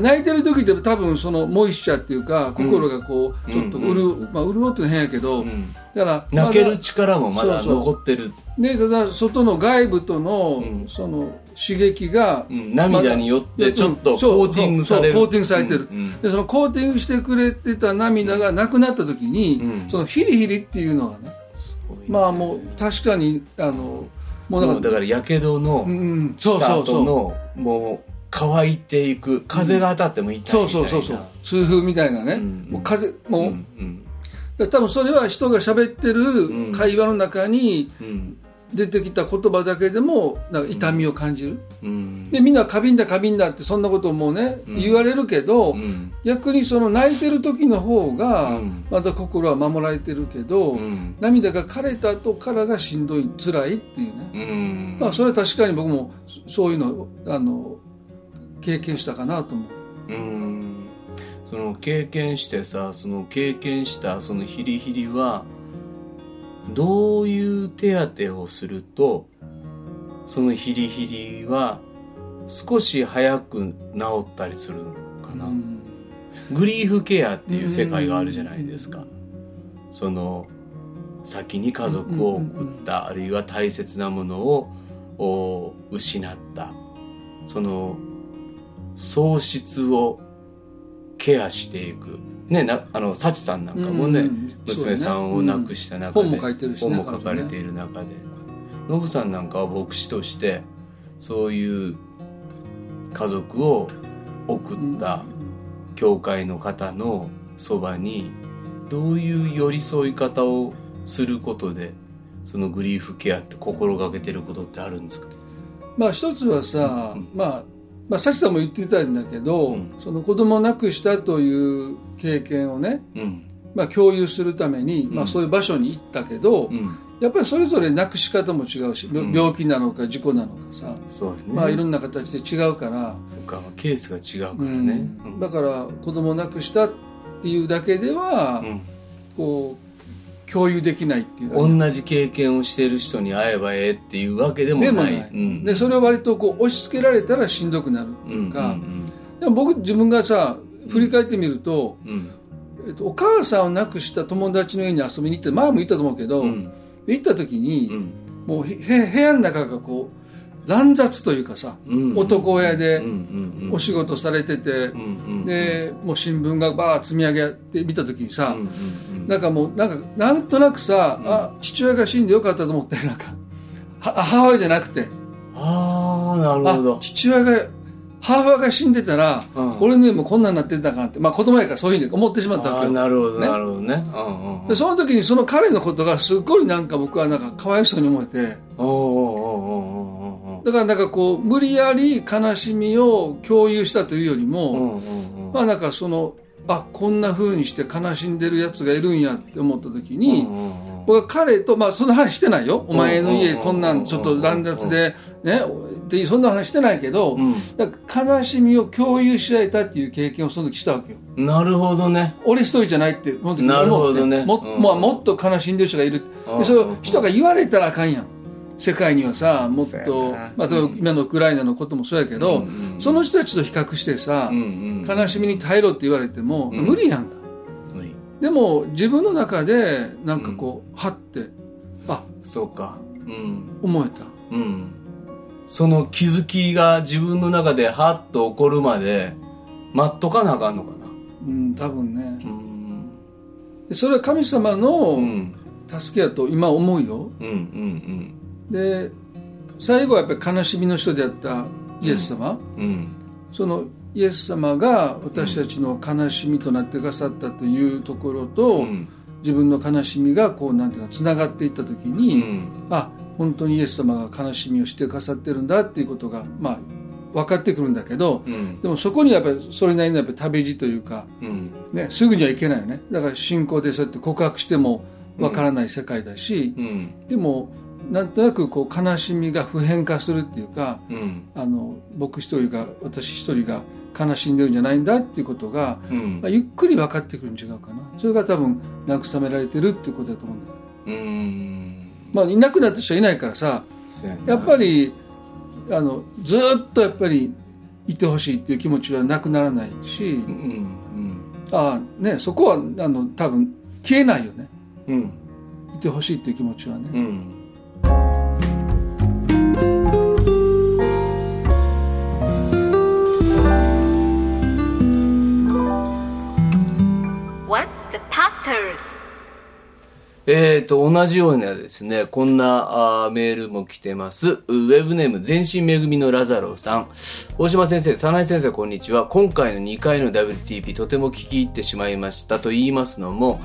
Speaker 6: 泣いてる時って多分そのモイスチャーっていうか心がこう
Speaker 5: うん。
Speaker 6: ちょっと潤う、まあ潤うってのは変やけど、
Speaker 5: うん。
Speaker 6: だから
Speaker 5: 泣ける力もまだ
Speaker 6: そうそう。
Speaker 5: 残ってる。
Speaker 6: ね、ただ外の外部との
Speaker 5: うん。
Speaker 6: その刺激が、
Speaker 5: うん。涙によってちょっとコーティングされる。
Speaker 6: コーティングされてる。
Speaker 5: うん。うん。
Speaker 6: でそのコーティングしてくれてた涙がなくなった時に、
Speaker 5: うん。
Speaker 6: そのヒリヒリっていうのがね、まあもう確かにあのもうだから
Speaker 5: やけどのした
Speaker 6: そうそう
Speaker 5: 後のもう乾いていく風が当たっても痛いみたい
Speaker 6: そ
Speaker 5: な。
Speaker 6: うそうそうそう痛風みたいなね、
Speaker 5: うん。
Speaker 6: もう風もう、
Speaker 5: うん。うん。
Speaker 6: 多分それは人が喋って
Speaker 5: うん。
Speaker 6: る会話の中に
Speaker 5: うん。
Speaker 6: 出てきた言葉だけでもなんか痛みを感じる、
Speaker 5: うん。
Speaker 6: でみんな過敏だ過敏だってそんなことをもうね、
Speaker 5: うん。
Speaker 6: 言われるけど、
Speaker 5: うん。
Speaker 6: 逆にその泣いてる時の方が
Speaker 5: うん。
Speaker 6: また心は守られてるけど、
Speaker 5: うん。
Speaker 6: 涙が枯れた後からがしんどい辛いっていうね、
Speaker 5: うん。
Speaker 6: まあそれは確かに僕もそそういうのあの経験したかなと思う。
Speaker 5: うん。その経験してさその経験したそのヒリヒリはどういう手当てをするとそのヒリヒリは少し早く治ったりするのかな、
Speaker 6: うん。
Speaker 5: グリーフケアっていう世界があるじゃないですか、その先に家族を送った、あるいは大切なものをお失った。その喪失をケアしていく。ねなあの幸さんなんかもね、
Speaker 6: うん
Speaker 5: 娘さんを亡くした中で、
Speaker 6: ねうん本も書いてるしね
Speaker 5: 本も書かれている中で。ノブさんなんかは牧師としてそういう家族を送った教会の方のそばにどういう寄り添い方をすることでそのグリーフケアって心がけてることってあるんですか？
Speaker 6: まあ一つはさ、
Speaker 5: うん。
Speaker 6: まあまあ、サチさんも言ってたんだけど、
Speaker 5: うん。
Speaker 6: その子供を亡くしたという経験をね、
Speaker 5: うん。
Speaker 6: まあ、共有するために、
Speaker 5: うん。
Speaker 6: まあ、そういう場所に行ったけど、
Speaker 5: うん。
Speaker 6: やっぱりそれぞれ亡くし方も違うし、
Speaker 5: うん。
Speaker 6: 病気なのか事故なのかさ、
Speaker 5: ね。
Speaker 6: まあいろんな形で違うから、
Speaker 5: そっかケースが違うか
Speaker 6: うん
Speaker 5: らね、うん。
Speaker 6: だから子供を亡くしたっていうだけでは、
Speaker 5: うん。
Speaker 6: こう共有できないっていう
Speaker 5: 同じ経験をしている人に会えばええっていうわけでもない。
Speaker 6: でもない、
Speaker 5: うん。
Speaker 6: でそれを割とこう押し付けられたらしんどくなるっていうか、でも僕自分がさ振り返ってみると、
Speaker 5: うん。うん
Speaker 6: えっと、お母さんを亡くした友達の家に遊びに行って前も言ったと思うけど、
Speaker 5: うん。
Speaker 6: 行った時に、
Speaker 5: うん。
Speaker 6: もうへ部屋の中がこう乱雑というかさ、
Speaker 5: うん。
Speaker 6: 男親でお仕事されてて、
Speaker 5: うんうん
Speaker 6: でもう新聞がバー積み上げて見た時にさ、
Speaker 5: うん
Speaker 6: なんかもうなんかなんとなくさ、
Speaker 5: うん。
Speaker 6: あ父親が死んでよかったと思ってなんかは母親じゃなくて。
Speaker 5: ああなるほ
Speaker 6: あ
Speaker 5: ど
Speaker 6: 父親が母親が死んでたら、
Speaker 5: うん。
Speaker 6: 俺の家もこんなんなってたかってまあ子供やからそういうふうに思ってしまったわ
Speaker 5: あ
Speaker 6: け
Speaker 5: なるほど
Speaker 6: ね。
Speaker 5: なるほどね。うんうん
Speaker 6: でその時にその彼のことがすっごいなんか僕はなんかかわいそうに思えて。
Speaker 5: おおおおおお
Speaker 6: だからなんかこう無理やり悲しみを共有したというよりも、まあなんかそのあこんな風にして悲しんでるやつがいるんやって思った時に、僕は彼とまあそんな話してないよ。お前の家
Speaker 5: うん
Speaker 6: こんなんちょっと乱雑でねってそんな話してないけど、悲しみを共有し合えたっていう経験をその時したわけよ。
Speaker 5: うんなるほどね。
Speaker 6: 俺一人じゃないって
Speaker 5: なるほどね。
Speaker 6: も,、
Speaker 5: うん。
Speaker 6: まあもっと悲しんでる人がいる。でそれを人が言われたらあかんやん世界にはさもっとまあ、今のウクライナのこともそうやけど、
Speaker 5: うんうん
Speaker 6: その人たちと比較してさ、
Speaker 5: うんうん
Speaker 6: 悲しみに耐えろって言われても、
Speaker 5: うん。
Speaker 6: 無理やんか。でも自分の中でなんかこう、はってあ
Speaker 5: そうか。うん。
Speaker 6: 思えた。
Speaker 5: うん。その気づきが自分の中でハッと起こるまで待っとかなあかんのかな。
Speaker 6: うん多分ね。
Speaker 5: うん。
Speaker 6: でそれは神様
Speaker 5: う
Speaker 6: の
Speaker 5: ん。
Speaker 6: 助けやと今思うよ。
Speaker 5: うんうん
Speaker 6: で最後はやっぱり悲しみの人であったイエス様、
Speaker 5: うん。うん。
Speaker 6: そのイエス様が私たちの悲しみとなってくださったというところと、
Speaker 5: うん。
Speaker 6: 自分の悲しみがこうなんていうかつながっていった時
Speaker 5: う
Speaker 6: に、
Speaker 5: ん。
Speaker 6: あ本当にイエス様が悲しみをしてくださってるんだっていうことがまあ分かってくるんだけど
Speaker 5: うん。
Speaker 6: でもそこにはやっぱりそれなりのやっぱり旅路というか、
Speaker 5: うん。
Speaker 6: ね、すぐにはいけないよね。だから信仰でそうやって告白しても分からない世界だし、
Speaker 5: うん。
Speaker 6: でもなんとなくこう悲しみが普遍化するっていうか
Speaker 5: うん。
Speaker 6: あの僕一人が私一人が悲しんでるんじゃないんだっていうことが、
Speaker 5: うん。
Speaker 6: まあ、ゆっくり分かってくるん違うかな。それが多分慰められてるっていうことだと思うんだよ
Speaker 5: うん。
Speaker 6: まあいなくなった人はいないからさやっぱりあのずーっとやっぱりいてほしいっていう気持ちはなくならないし
Speaker 5: うんうん。
Speaker 6: ああねそこはあの多分消えないよね。
Speaker 5: うん。
Speaker 6: いてほしいっていう気持ちはね、
Speaker 5: うんえーと、同じようなですね、こんなあメールも来てます。ウェブネーム、全身恵みのラザロさん。大島先生、早苗先生、こんにちは。今回の2回の WTP、とても聞き入ってしまいました。と言いますのも、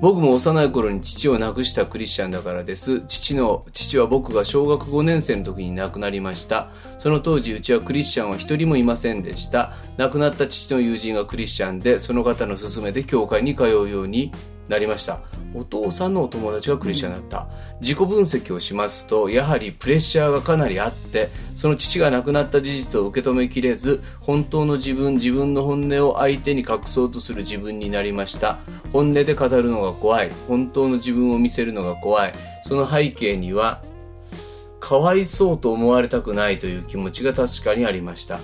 Speaker 5: 僕も幼い頃に父を亡くしたクリスチャンだからです。父の、父は僕が小学5年生の時に亡くなりました。その当時、うちはクリスチャンは一人もいませんでした。亡くなった父の友人がクリスチャンで、その方の勧めで教会に通うようになりました。お父さんのお友達がクリスチャンだった。自己分析をしますと、やはりプレッシャーがかなりあって、その父が亡くなった事実を受け止めきれず、本当の自分、自分の本音を相手に隠そうとする自分になりました。本音で語るのが怖い。本当の自分を見せるのが怖い。その背景には、かわいそうと思われたくないという気持ちが確かにありました。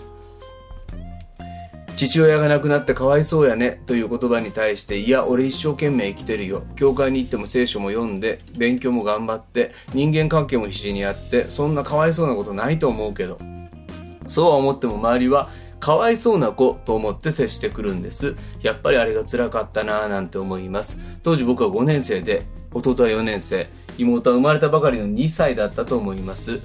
Speaker 5: 父親が亡くなってかわいそうやねという言葉に対していや俺一生懸命生きてるよ。教会に行っても聖書も読んで勉強も頑張って人間関係も必死にやってそんなかわいそうなことないと思うけど。そうは思っても周りはかわいそうな子と思って接してくるんです。やっぱりあれが辛かったなぁなんて思います。当時僕は5年生で弟は4年生。妹は生まれたばかりの2歳だったと思います。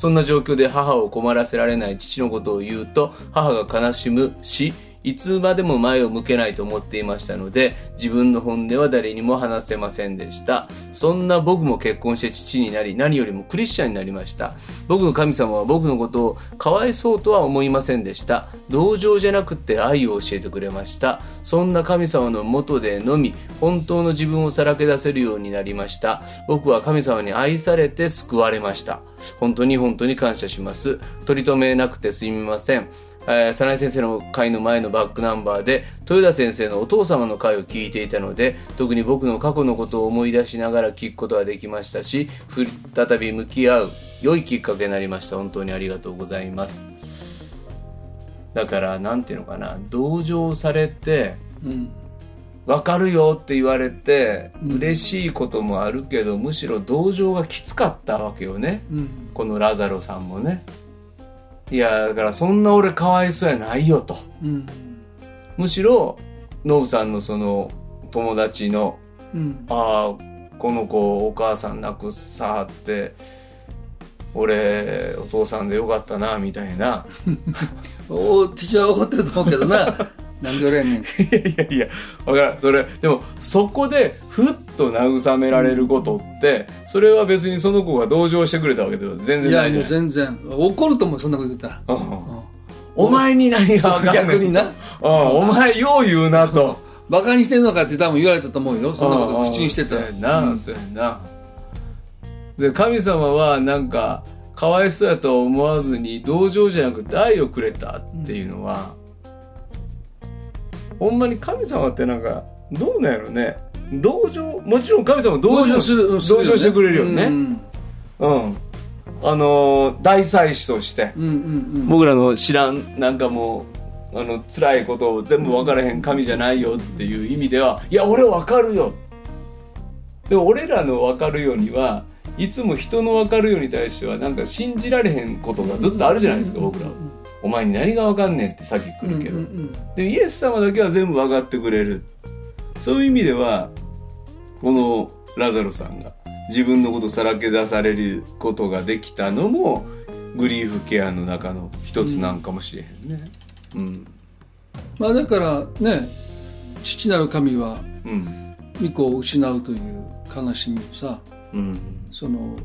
Speaker 5: そんな状況で母を困らせられない父のことを言うと母が悲しむしいつまでも前を向けないと思っていましたので自分の本音は誰にも話せませんでした。そんな僕も結婚して父になり何よりもクリスチャンになりました。僕の神様は僕のことをかわいそうとは思いませんでした。同情じゃなくて愛を教えてくれました。そんな神様のもとでのみ本当の自分をさらけ出せるようになりました。僕は神様に愛されて救われました。本当に本当に感謝します。取り留めなくてすみません。えー、早苗先生の回の前のバックナンバーで豊田先生のお父様の回を聞いていたので特に僕の過去のことを思い出しながら聞くことができましたしふ再び向き合う良いきっかけになりました。本当にありがとうございます。だからなんていうのかな。同情されて
Speaker 6: うん。
Speaker 5: 分かるよって言われて
Speaker 6: うん。
Speaker 5: 嬉しいこともあるけど、むしろ同情がきつかったわけよね。
Speaker 6: うん。
Speaker 5: このラザロさんもねいやだからそんな俺かわいそうやないよと。
Speaker 6: うん。
Speaker 5: むしろノブさんのその友達の
Speaker 6: うん。
Speaker 5: ああこの子お母さん亡くさはって俺お父さんでよかったなみたいな。
Speaker 6: お父は怒ってると思うけどな なんで俺やねん。
Speaker 5: いやいやいやわからん。それでもそこでふっと慰められることって、それは別にその子が同情してくれたわけでは全然
Speaker 6: いや
Speaker 5: ないじゃない
Speaker 6: もう全然。怒ると思うそんなこと言ったら、
Speaker 5: うん
Speaker 6: うん。
Speaker 5: お前に何が分かんねん
Speaker 6: 逆にな。
Speaker 5: うん。お前よう言うなと。
Speaker 6: バカにしてんのかって多分言われたと思うよ。そんなこと口にしてたら。
Speaker 5: な、
Speaker 6: うん。
Speaker 5: そうやな。で神様はなんかかわいそうやとは思わずに同情じゃなくて愛をくれたっていうのは、ほんまに神様ってなんかどうなんやろね。同情もちろん神様同情
Speaker 6: 同情する
Speaker 5: 同情してくれるよね。
Speaker 6: うん。
Speaker 5: うん、あのー大祭司として。
Speaker 6: うんうんうん。
Speaker 5: 僕らの知らんなんかもうあの辛いことを全部分からへん神じゃないよっていう意味ではいや俺分かるよ。でも俺らの分かるようにはいつも人の分かるように対してはなんか信じられへんことがずっとあるじゃないですか僕らは。お前に何が分かんねんってさっき来るけど、
Speaker 6: うんうん
Speaker 5: でイエス様だけは全部分かってくれる。そういう意味ではこのラザロさんが自分のことさらけ出されることができたのもグリーフケアの中の一つなんかもしれへんね。うん。
Speaker 6: まあだからね父なる神は
Speaker 5: うん。
Speaker 6: 御子を失うという悲しみをさ
Speaker 5: うん、
Speaker 6: その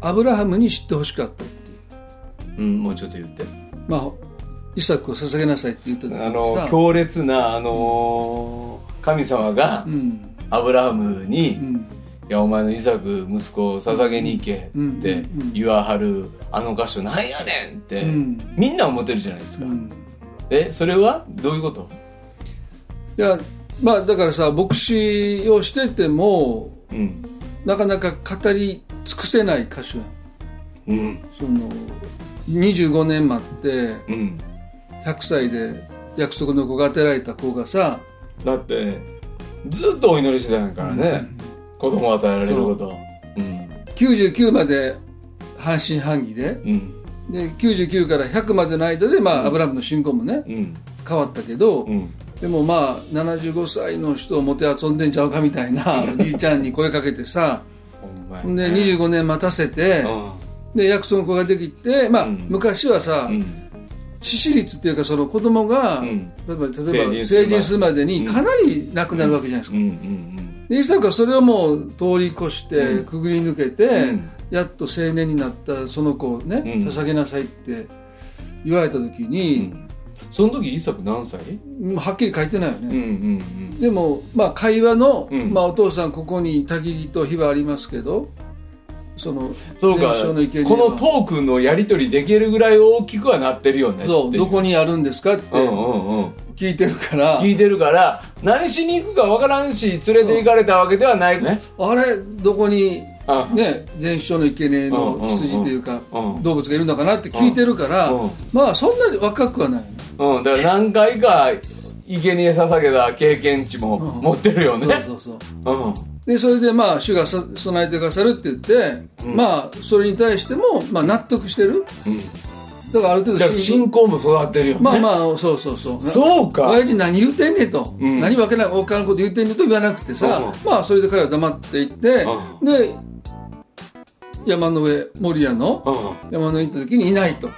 Speaker 6: アブラハムに知ってほしかったっていう。
Speaker 5: うん、もうちょっと言って
Speaker 6: まあイサクを捧げなさいって言った時
Speaker 5: あの強烈なあのー神様が
Speaker 6: うん。
Speaker 5: アブラハムに、
Speaker 6: うん。
Speaker 5: いやお前のイサク息子を捧げに行け
Speaker 6: うん
Speaker 5: って言わはるあの箇所なんやねんって、
Speaker 6: うん。
Speaker 5: みんな思ってるじゃないですか、
Speaker 6: うん。
Speaker 5: えそれは？どういうこと？
Speaker 6: いやまあだからさ牧師をしてても
Speaker 5: うん。
Speaker 6: なかなか語り尽くせない箇所
Speaker 5: うん。
Speaker 6: その25年待って
Speaker 5: うん。
Speaker 6: 100歳で約束の子が当てられた子がさ
Speaker 5: だってずっとお祈りしてたんやからね、子供を与えられること。う。ん。
Speaker 6: 99まで半信半疑で
Speaker 5: うん。
Speaker 6: で99から100までの間で、まあ、
Speaker 5: うん。
Speaker 6: アブラハムの信仰もね
Speaker 5: うん。
Speaker 6: 変わったけど、
Speaker 5: うん。
Speaker 6: でもまあ75歳の人をもてあそんでんちゃうかみたいなおじいちゃんに声かけてさ
Speaker 5: ほん
Speaker 6: で25年待たせて、
Speaker 5: うん
Speaker 6: で約束の子ができて、まあ
Speaker 5: うん。
Speaker 6: 昔はさ、
Speaker 5: うん。
Speaker 6: 致死率っていうかその子供が、
Speaker 5: うん。
Speaker 6: 例えば例えば
Speaker 5: 成人する
Speaker 6: まで。にかなり亡くなるわけじゃないですか。でイサクはそれをもう通り越して、
Speaker 5: うん。
Speaker 6: くぐり抜けて、
Speaker 5: うん。
Speaker 6: やっと青年になったその子をね、
Speaker 5: うん。
Speaker 6: 捧げなさいって言われた時に、
Speaker 5: ん。その時イサク何歳？
Speaker 6: はっきり書いてないよね。でも、まあ、会話の、
Speaker 5: うん。
Speaker 6: まあ、お父さんここに焚き木と火はありますけどその
Speaker 5: そうか。こ
Speaker 6: は。
Speaker 5: のトークのやり取りできるぐらい大きくはなってるよね
Speaker 6: そう。どこにあるんですかって聞いてるから、
Speaker 5: 聞いてるから何しに行くかわからんし連れて行かれたわけではないね。
Speaker 6: あれどこに
Speaker 5: あ。
Speaker 6: ね全焼の生贄の羊というか、
Speaker 5: うん
Speaker 6: 動物がいるのかなって聞いてるから、
Speaker 5: うん。
Speaker 6: まあそんなに若くはない。
Speaker 5: うん。だから何回か生贄捧げた経験値も
Speaker 6: うん
Speaker 5: 持ってるよね。
Speaker 6: そうそうそう。
Speaker 5: うん
Speaker 6: でそれでまあ主がさ備えてくださるって言って、
Speaker 5: うん。
Speaker 6: まあそれに対しても、まあ、納得してる。
Speaker 5: うん。
Speaker 6: だからある程度
Speaker 5: だから信仰も育ってるよね。
Speaker 6: まあまあそうそうそう。
Speaker 5: そうか。
Speaker 6: 親父何言うてんねんと、
Speaker 5: うん。
Speaker 6: 何わけないおかんこと言うてんねんと言わなくてさ、
Speaker 5: う
Speaker 6: まあそれで彼は黙っていって、
Speaker 5: う
Speaker 6: で山の上守谷の
Speaker 5: うん。
Speaker 6: 山の上に行った時にいないと。
Speaker 5: う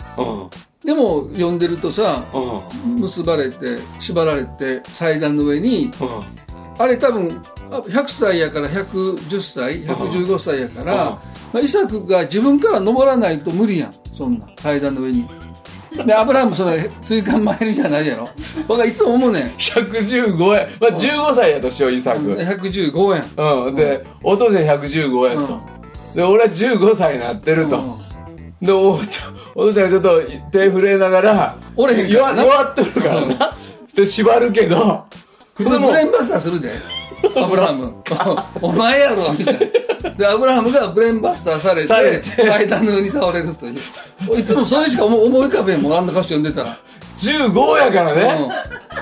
Speaker 5: ん。
Speaker 6: でも呼んでるとさ
Speaker 5: うん。
Speaker 6: 結ばれて縛られて祭壇の上に
Speaker 5: うん
Speaker 6: あれ多分あ100歳やから110歳115歳やから、まあ、イサクが自分から登らないと無理やんそんな祭壇の上に。でアブラハムそんな追加参るじゃないやろ。僕はいつも思うねん。
Speaker 5: 115円。まあ15歳やとしようイサク。
Speaker 6: 115円。
Speaker 5: うんでお父さん115円と。で俺は15歳になってると。でおお父さんがちょっと手震えながら
Speaker 6: 折れへんからな。
Speaker 5: 弱弱っとるからな。で縛るけど
Speaker 6: 普通ブレーンバスターするで。アブラハム。お前やろみたいな。でアブラハムがブレーンバスターされて
Speaker 5: されて。
Speaker 6: 祭壇の上に倒れるという。いつもそれしか思思い浮かべんもんあんな歌詞読んでたら、
Speaker 5: 15やからね。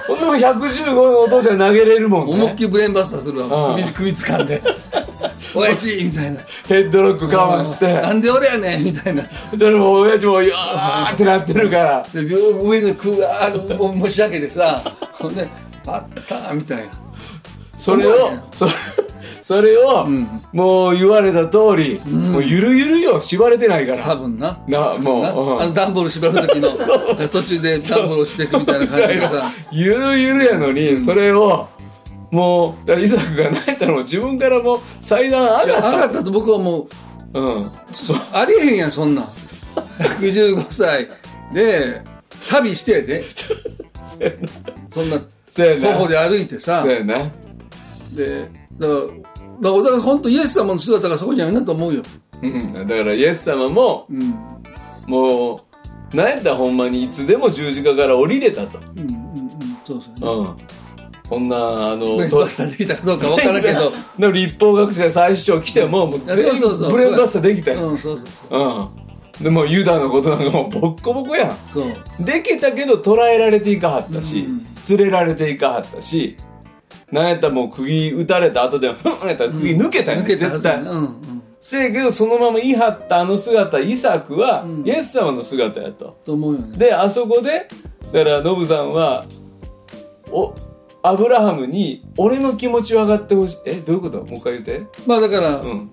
Speaker 5: ほんでも115のお父ちゃん投げれるもん
Speaker 6: うん、思いっ
Speaker 5: ね
Speaker 6: きりブレーンバスターするわ。
Speaker 5: うん。
Speaker 6: 首に首掴んで「親父」みたいな。
Speaker 5: ヘッドロック我慢して。
Speaker 6: なんで俺やねんみたいな。
Speaker 5: でも親父もいやーってなってるから。
Speaker 6: で病上のくわー持ち上げてさ。ほんで「あった」みたいな。
Speaker 5: それをそそれを
Speaker 6: うん。
Speaker 5: もう言われた通りもうゆるゆるよ縛れてないから。
Speaker 6: 多分な。
Speaker 5: なもう
Speaker 6: な。
Speaker 5: うん。
Speaker 6: あの段ボール縛る時の 途中で段ボールをしていくみたいな感じでさ。
Speaker 5: ゆるゆるやのに、それをもうだからイサクが泣いたのも自分からもう祭壇上がっ
Speaker 6: 上がったと僕はもう
Speaker 5: たうん。
Speaker 6: ありえへんやんそんな。ん115歳で旅してで。そんな徒歩で歩いてさ。でだからだから本当イエス様の姿がそこにあるなと思うよ、
Speaker 5: うん。だからイエス様も
Speaker 6: うん。
Speaker 5: もうなんやったらほんまにいつでも十字架から降りれたと。
Speaker 6: うん。うん。うん。そうそう、
Speaker 5: うん。こんなあの
Speaker 6: ブレーンバスターできたかどうか分からんけど。
Speaker 5: でも立法学者最主張来てももう全員
Speaker 6: そうそうそう。
Speaker 5: ブレーンバスターできたよ、
Speaker 6: うんそうそうそう。
Speaker 5: うん。でもユダのことなんかもうボッコボコやん。
Speaker 6: そう。
Speaker 5: できたけど捕らえられていかはったし、
Speaker 6: うん
Speaker 5: 連れられていかはったしなんやったらもう釘打たれた後でふんやったら釘抜けたよ、
Speaker 6: 抜けたは
Speaker 5: 絶対。
Speaker 6: うんうん。
Speaker 5: せやけどそのまま言い張ったあの姿イサクは、
Speaker 6: うん。
Speaker 5: イエス様の姿やと。
Speaker 6: と思うよね。
Speaker 5: であそこでだからノブさんはおアブラハムに俺の気持ち分かってほしい。えどういうこと？もう一回言って。
Speaker 6: まあだから、
Speaker 5: うん。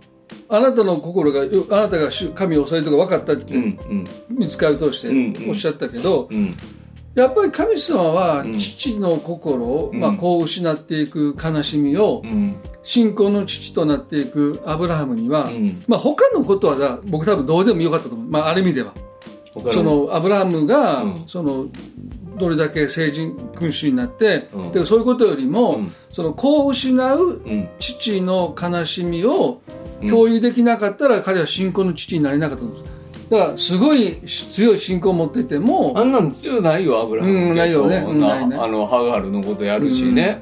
Speaker 6: あなたの心がよあなたが主神を恐れるとか分かったって、
Speaker 5: うんうん。
Speaker 6: 見つかり通し
Speaker 5: うん
Speaker 6: ておっしゃったけど、
Speaker 5: うん
Speaker 6: やっぱり神様は
Speaker 5: うん。
Speaker 6: 父の心を、
Speaker 5: うん。
Speaker 6: まあ、こう失っていく悲しみを
Speaker 5: うん。
Speaker 6: 信仰の父となっていくアブラハムには、
Speaker 5: うん。
Speaker 6: まあ、他のことはだ僕多分どうでもよかったと思う、まあ、ある意味では。
Speaker 5: 他
Speaker 6: そのアブラハムが、
Speaker 5: うん。
Speaker 6: そのどれだけ成人君主になって、
Speaker 5: うん。
Speaker 6: でそういうことよりも、
Speaker 5: うん。
Speaker 6: その子を失う
Speaker 5: うん。
Speaker 6: 父の悲しみを
Speaker 5: うん。
Speaker 6: 共有できなかったら、彼は信仰の父になれなかったんですだからすごい強い信仰を持ってても
Speaker 5: あんなん強ないよ油
Speaker 6: うんないよね。うん
Speaker 5: あのハガルのことやるしね、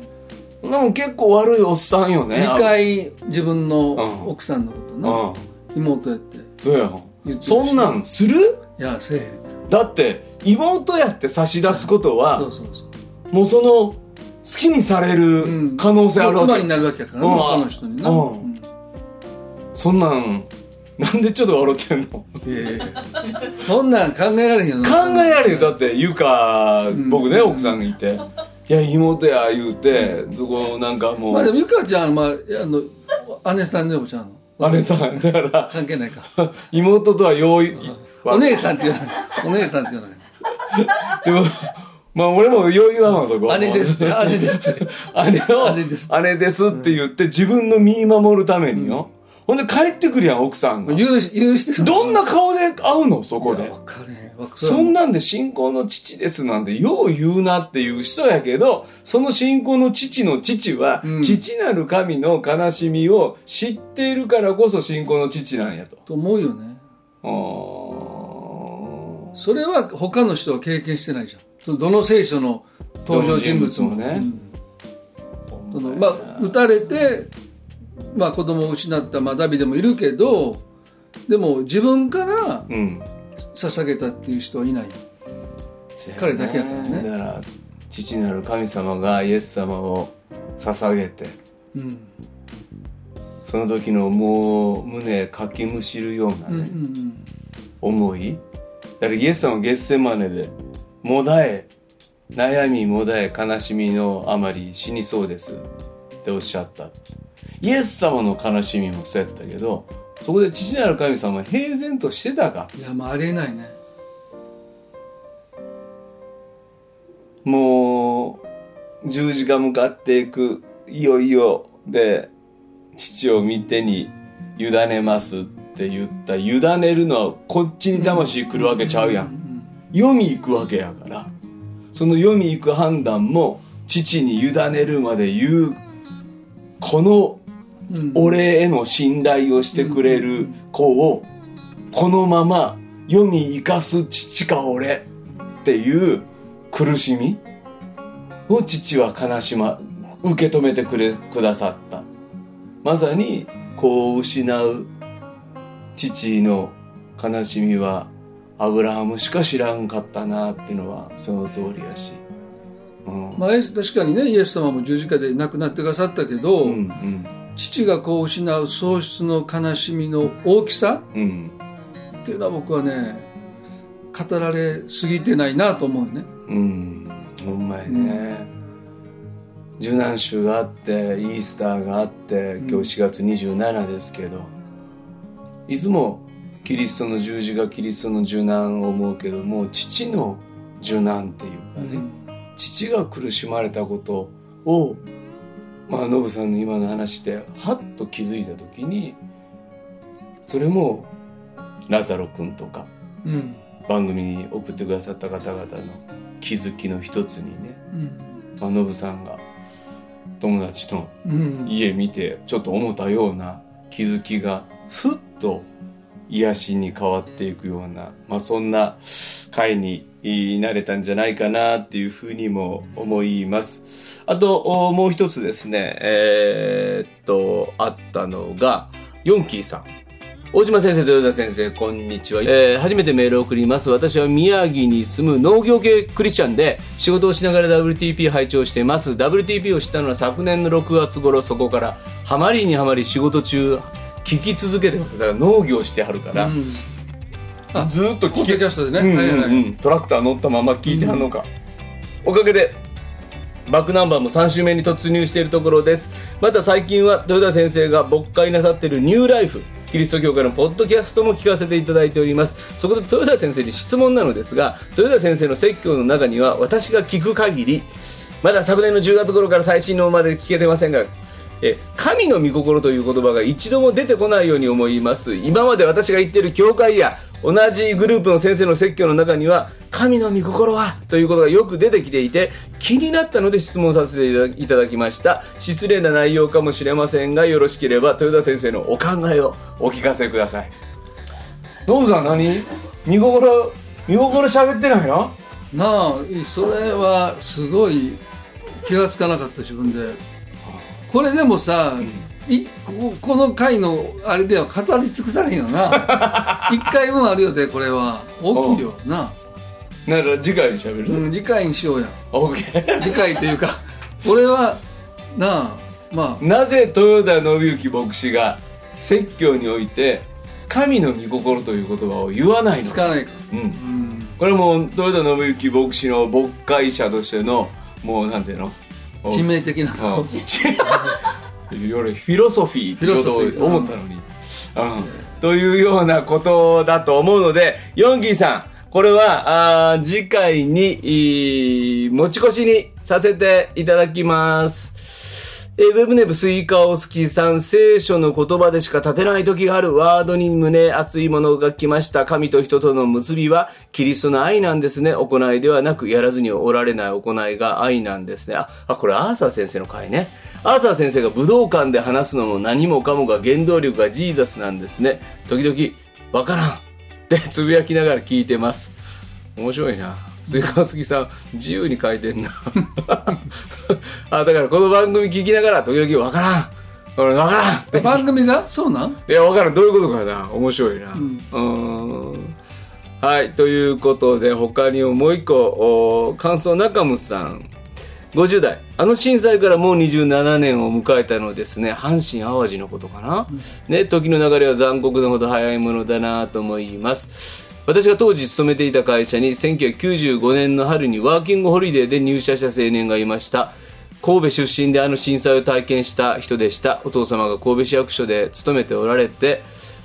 Speaker 5: そん。なもん結構悪いおっさんよね。
Speaker 6: 2回自分の
Speaker 5: うん
Speaker 6: 奥さんのこと
Speaker 5: う
Speaker 6: な、
Speaker 5: ん。
Speaker 6: 妹やって。
Speaker 5: そうやそんなんする？
Speaker 6: いやせえへん。
Speaker 5: だって妹やって差し出すことは、
Speaker 6: そうそうそう。
Speaker 5: もうその好きにされる可能性あるわけ、
Speaker 6: 妻になるわけやからね、
Speaker 5: うん。
Speaker 6: 他の人にな、
Speaker 5: うん。
Speaker 6: うん。
Speaker 5: そんなんなんでちょっと笑ってんの？
Speaker 6: そんなん考えられへんよな。
Speaker 5: えられよ。だってゆか
Speaker 6: ん
Speaker 5: 僕ね、奥さんがいて「いや妹や」言うてそこなんかもう
Speaker 6: まあでもゆかちゃんまああの姉さんでもちゃうの？
Speaker 5: 姉さんだから。
Speaker 6: 関係ないか。
Speaker 5: 妹とはよい
Speaker 6: お姉さんって言わない。お姉さんって言わない。
Speaker 5: でもまあ俺も余裕はまあそこ
Speaker 6: 姉です。姉ですって。
Speaker 5: 姉を
Speaker 6: 姉です
Speaker 5: 姉ですって言って自分の身守るためによ、ほんで帰ってくるやん奥さんが。
Speaker 6: 許し許してる。
Speaker 5: どんな顔で会うの？そこで。そんなんで信仰の父ですなんてよう言うなっていう人やけどその信仰の父の父は、
Speaker 6: うん。
Speaker 5: 父なる神の悲しみを知っているからこそ信仰の父なんやと。
Speaker 6: と思うよね。
Speaker 5: あー。
Speaker 6: それは他の人は経験してないじゃん。どの聖書の登場人物も。
Speaker 5: ね。
Speaker 6: うん。まあ撃たれて、まあ、子供を失った、まあ、ダビデもいるけどでも自分から
Speaker 5: うん。
Speaker 6: 捧げたっていう人はいない。彼だけやからね。
Speaker 5: だから父なる神様がイエス様を捧げて
Speaker 6: うん。
Speaker 5: その時のもう胸かきむしるような
Speaker 6: うんうん
Speaker 5: ね、
Speaker 6: うん。
Speaker 5: 思い。だからイエス様はゲッセマネでもだえ悩みもだえ悲しみのあまり死にそうですっておっしゃったイエス様の悲しみもそうやったけどそこで父なる神様は平然としてたか。
Speaker 6: いやまあありえないね。
Speaker 5: もう十字架向かっていくいよいよで父を見てに委ねますって言った委ねるのはこっちに魂来るわけちゃうやん。読み行くわけやから。その読み行く判断も父に委ねるまで言うこの俺への信頼をしてくれる子をこのまま読み生かす父か俺っていう苦しみを父は悲しま受け止めてくれくださった。まさに子を失う父の悲しみはアブラハムしか知らんかったなっていうのはその通りやし、うん。
Speaker 6: まあ、確かにねイエス様も十字架で亡くなってくださったけど、
Speaker 5: うん
Speaker 6: 父が子を失う喪失の悲しみの大きさ
Speaker 5: うんうん
Speaker 6: っていうのは僕はね語られすぎてないなと思うよね。
Speaker 5: うん、ほんまやね、受難週があってイースターがあって今日4月27ですけど、いつもキリストの十字架キリストの受難を思うけども父の受難っていうかね、父が苦しまれたことをまあノブさんの今の話ではっと気づいた時にそれもラザロ君とか
Speaker 6: うん。
Speaker 5: 番組に送ってくださった方々の気づきの一つにね、
Speaker 6: うん。
Speaker 5: まあ、ノブさんが友達の
Speaker 6: うん。
Speaker 5: 家見てちょっと思ったような気づきがスッと癒しに変わっていくような、まあ、そんな回になれたんじゃないかなっていうふうにも思います。あとおもう一つですね。えーっとあったのがヨンキーさん。大島先生と豊田先生こんにちは、えー初めてメールを送ります。私は宮城に住む農業系クリスチャンで仕事をしながら WTP 拝聴しています。WTP を知ったのは昨年の6月頃そこからハマりにはまり仕事中聞き続けてます。だから農業してはるから、
Speaker 6: うん。あ
Speaker 5: ずーっと
Speaker 6: ポッドキャストでね、
Speaker 5: トラクター乗ったまま聞いてはんのか、おかげでバックナンバーも3週目に突入しているところです。また最近は豊田先生が牧会なさっているニューライフキリスト教会のポッドキャストも聞かせていただいております。そこで豊田先生に質問なのですが豊田先生の説教の中には私が聞く限りまだ昨年の10月頃から最新のまで聞けてませんがえ神の御心という言葉が一度も出てこないように思います。今まで私が言ってる教会や同じグループの先生の説教の中には神の御心はということがよく出てきていて気になったので質問させていただきました。失礼な内容かもしれませんがよろしければ豊田先生のお考えをお聞かせください。ノブさん何？見心見心喋ってないの？
Speaker 6: なあそれはすごい気がつかなかった自分で。これでもさ、いここの回のあれでは語り尽くされへんよな。一回分あるよでこれは。大きいよな、
Speaker 5: なら次回に喋る、
Speaker 6: うん、次回にしようや。
Speaker 5: オッケー。
Speaker 6: 次回というか俺はなあまあ。
Speaker 5: なぜ豊田信之牧師が説教において神の御心という言葉を言わないの
Speaker 6: 使わないか。
Speaker 5: うん、
Speaker 6: うん。
Speaker 5: これも豊田信之牧師の牧会者としてのもうなんていうの？
Speaker 6: 致命的な
Speaker 5: うん。俺フィロソフィーってことを思ったのに、うん、というようなことだと思うのでヨンギーさんこれはあー次回に持ち越しにさせていただきますえーウェブネブスイカオスキーさん、聖書の言葉でしか立てない時があるワードに胸熱いものが来ました。神と人との結びはキリストの愛なんですね。行いではなく、やらずにおられない行いが愛なんですね。あ、あこれアーサー先生の回ね。アーサー先生が武道館で話すのも何もかもが原動力がジーザスなんですね。時々、わからんってつぶやきながら聞いてます。面白いな。スイカ好きさん、自由に書いてんな。あ、だからこの番組聞きながら、時々わからん。俺わからん。
Speaker 6: 番組が？そうなん？
Speaker 5: いや、わからん。どういうことかな。面白いな。
Speaker 6: うん。
Speaker 5: はい。ということで、他にももう一個、お感想中村さん。50代。あの震災からもう27年を迎えたのですね。阪神淡路のことかな。ね、時の流れは残酷なほど早いものだなと思います。私が当時勤めていた会社に1995年の春にワーキングホリデーで入社した青年がいました。神戸出身であの震災を体験した人でした。お父様が神戸市役所で勤めておられて、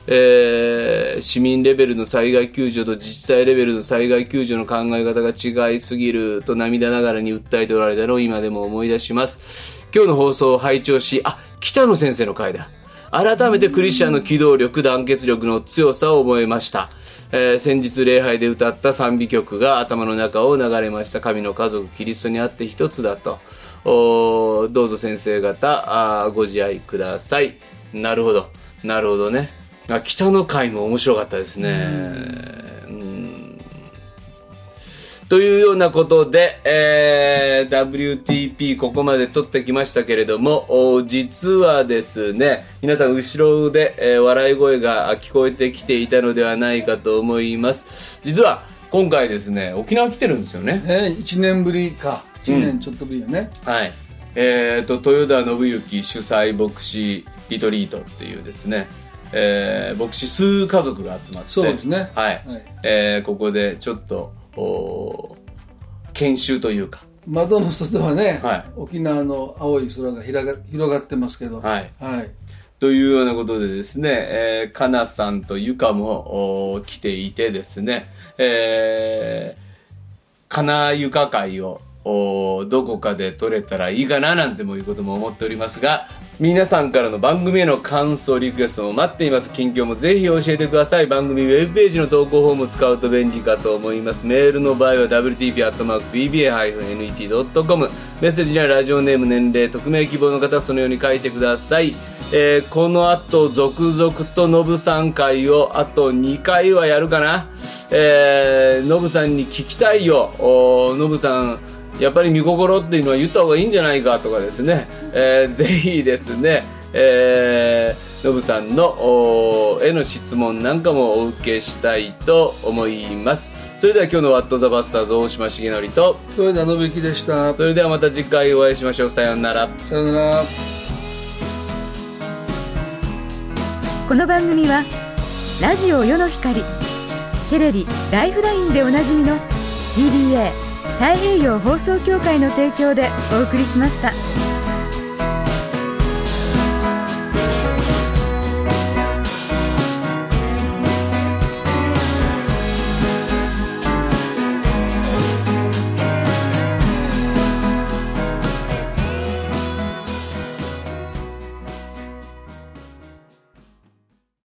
Speaker 5: えー市民レベルの災害救助と自治体レベルの災害救助の考え方が違いすぎると涙ながらに訴えておられたのを今でも思い出します。今日の放送を拝聴し、あ、北野先生の回だ。改めてクリスチャンの機動力、団結力の強さを覚えました。えー先日礼拝で歌った賛美曲が頭の中を流れました。神の家族、キリストにあって一つだと。おどうぞ先生方、あご自愛ください。なるほど。なるほどね。あ北の会も面白かったですね。うんというようなことで、えー WTP ここまで取ってきましたけれども、お実はですね、皆さん後ろで、えー笑い声があ聞こえてきていたのではないかと思います。実は今回ですね、沖縄来てるんですよね。
Speaker 6: え1年ぶりか1年ちょっとぶりやね、
Speaker 5: はい。えっ、と、豊田信之主催牧師リトリートっていうですね、えー牧師数家族が集まって、
Speaker 6: そうですね
Speaker 5: はい。
Speaker 6: はい
Speaker 5: えーここでちょっと、お研修というか、
Speaker 6: 窓の外はね、
Speaker 5: はい。
Speaker 6: 沖縄の青い空が広が広がってますけど。
Speaker 5: はい。
Speaker 6: はい、
Speaker 5: というようなことでですね、えー、かなさんとゆかもお来ていてですね、えー、かなゆか会をおどこかで撮れたらいいかななんてもいうことも思っておりますが、皆さんからの番組への感想、リクエストも待っています。近況もぜひ教えてください。番組ウェブページの投稿フォームを使うと便利かと思います。メールの場合は wtp.pba-net.com メッセージにはラジオネーム、年齢、匿名希望の方はそのように書いてください。えーこの後続々とノブさん会をあと2回はやるかなえーノブさんに聞きたいよノブさんやっぱり見心っていうのは言った方がいいんじゃないかとかですね、えーぜひですね、えーノブさんのおへの質問なんかもお受けしたいと思います。それでは今日の「ワット・ザ・バスターズ」大島重則と
Speaker 6: 豊田信之でした。
Speaker 5: それではまた次回お会いしましょう。さようなら。
Speaker 6: さよなら。
Speaker 7: この番組はラジオ世の光テレビ「ライフライン」でおなじみの TBA 太平洋放送協会の提供でお送りしました。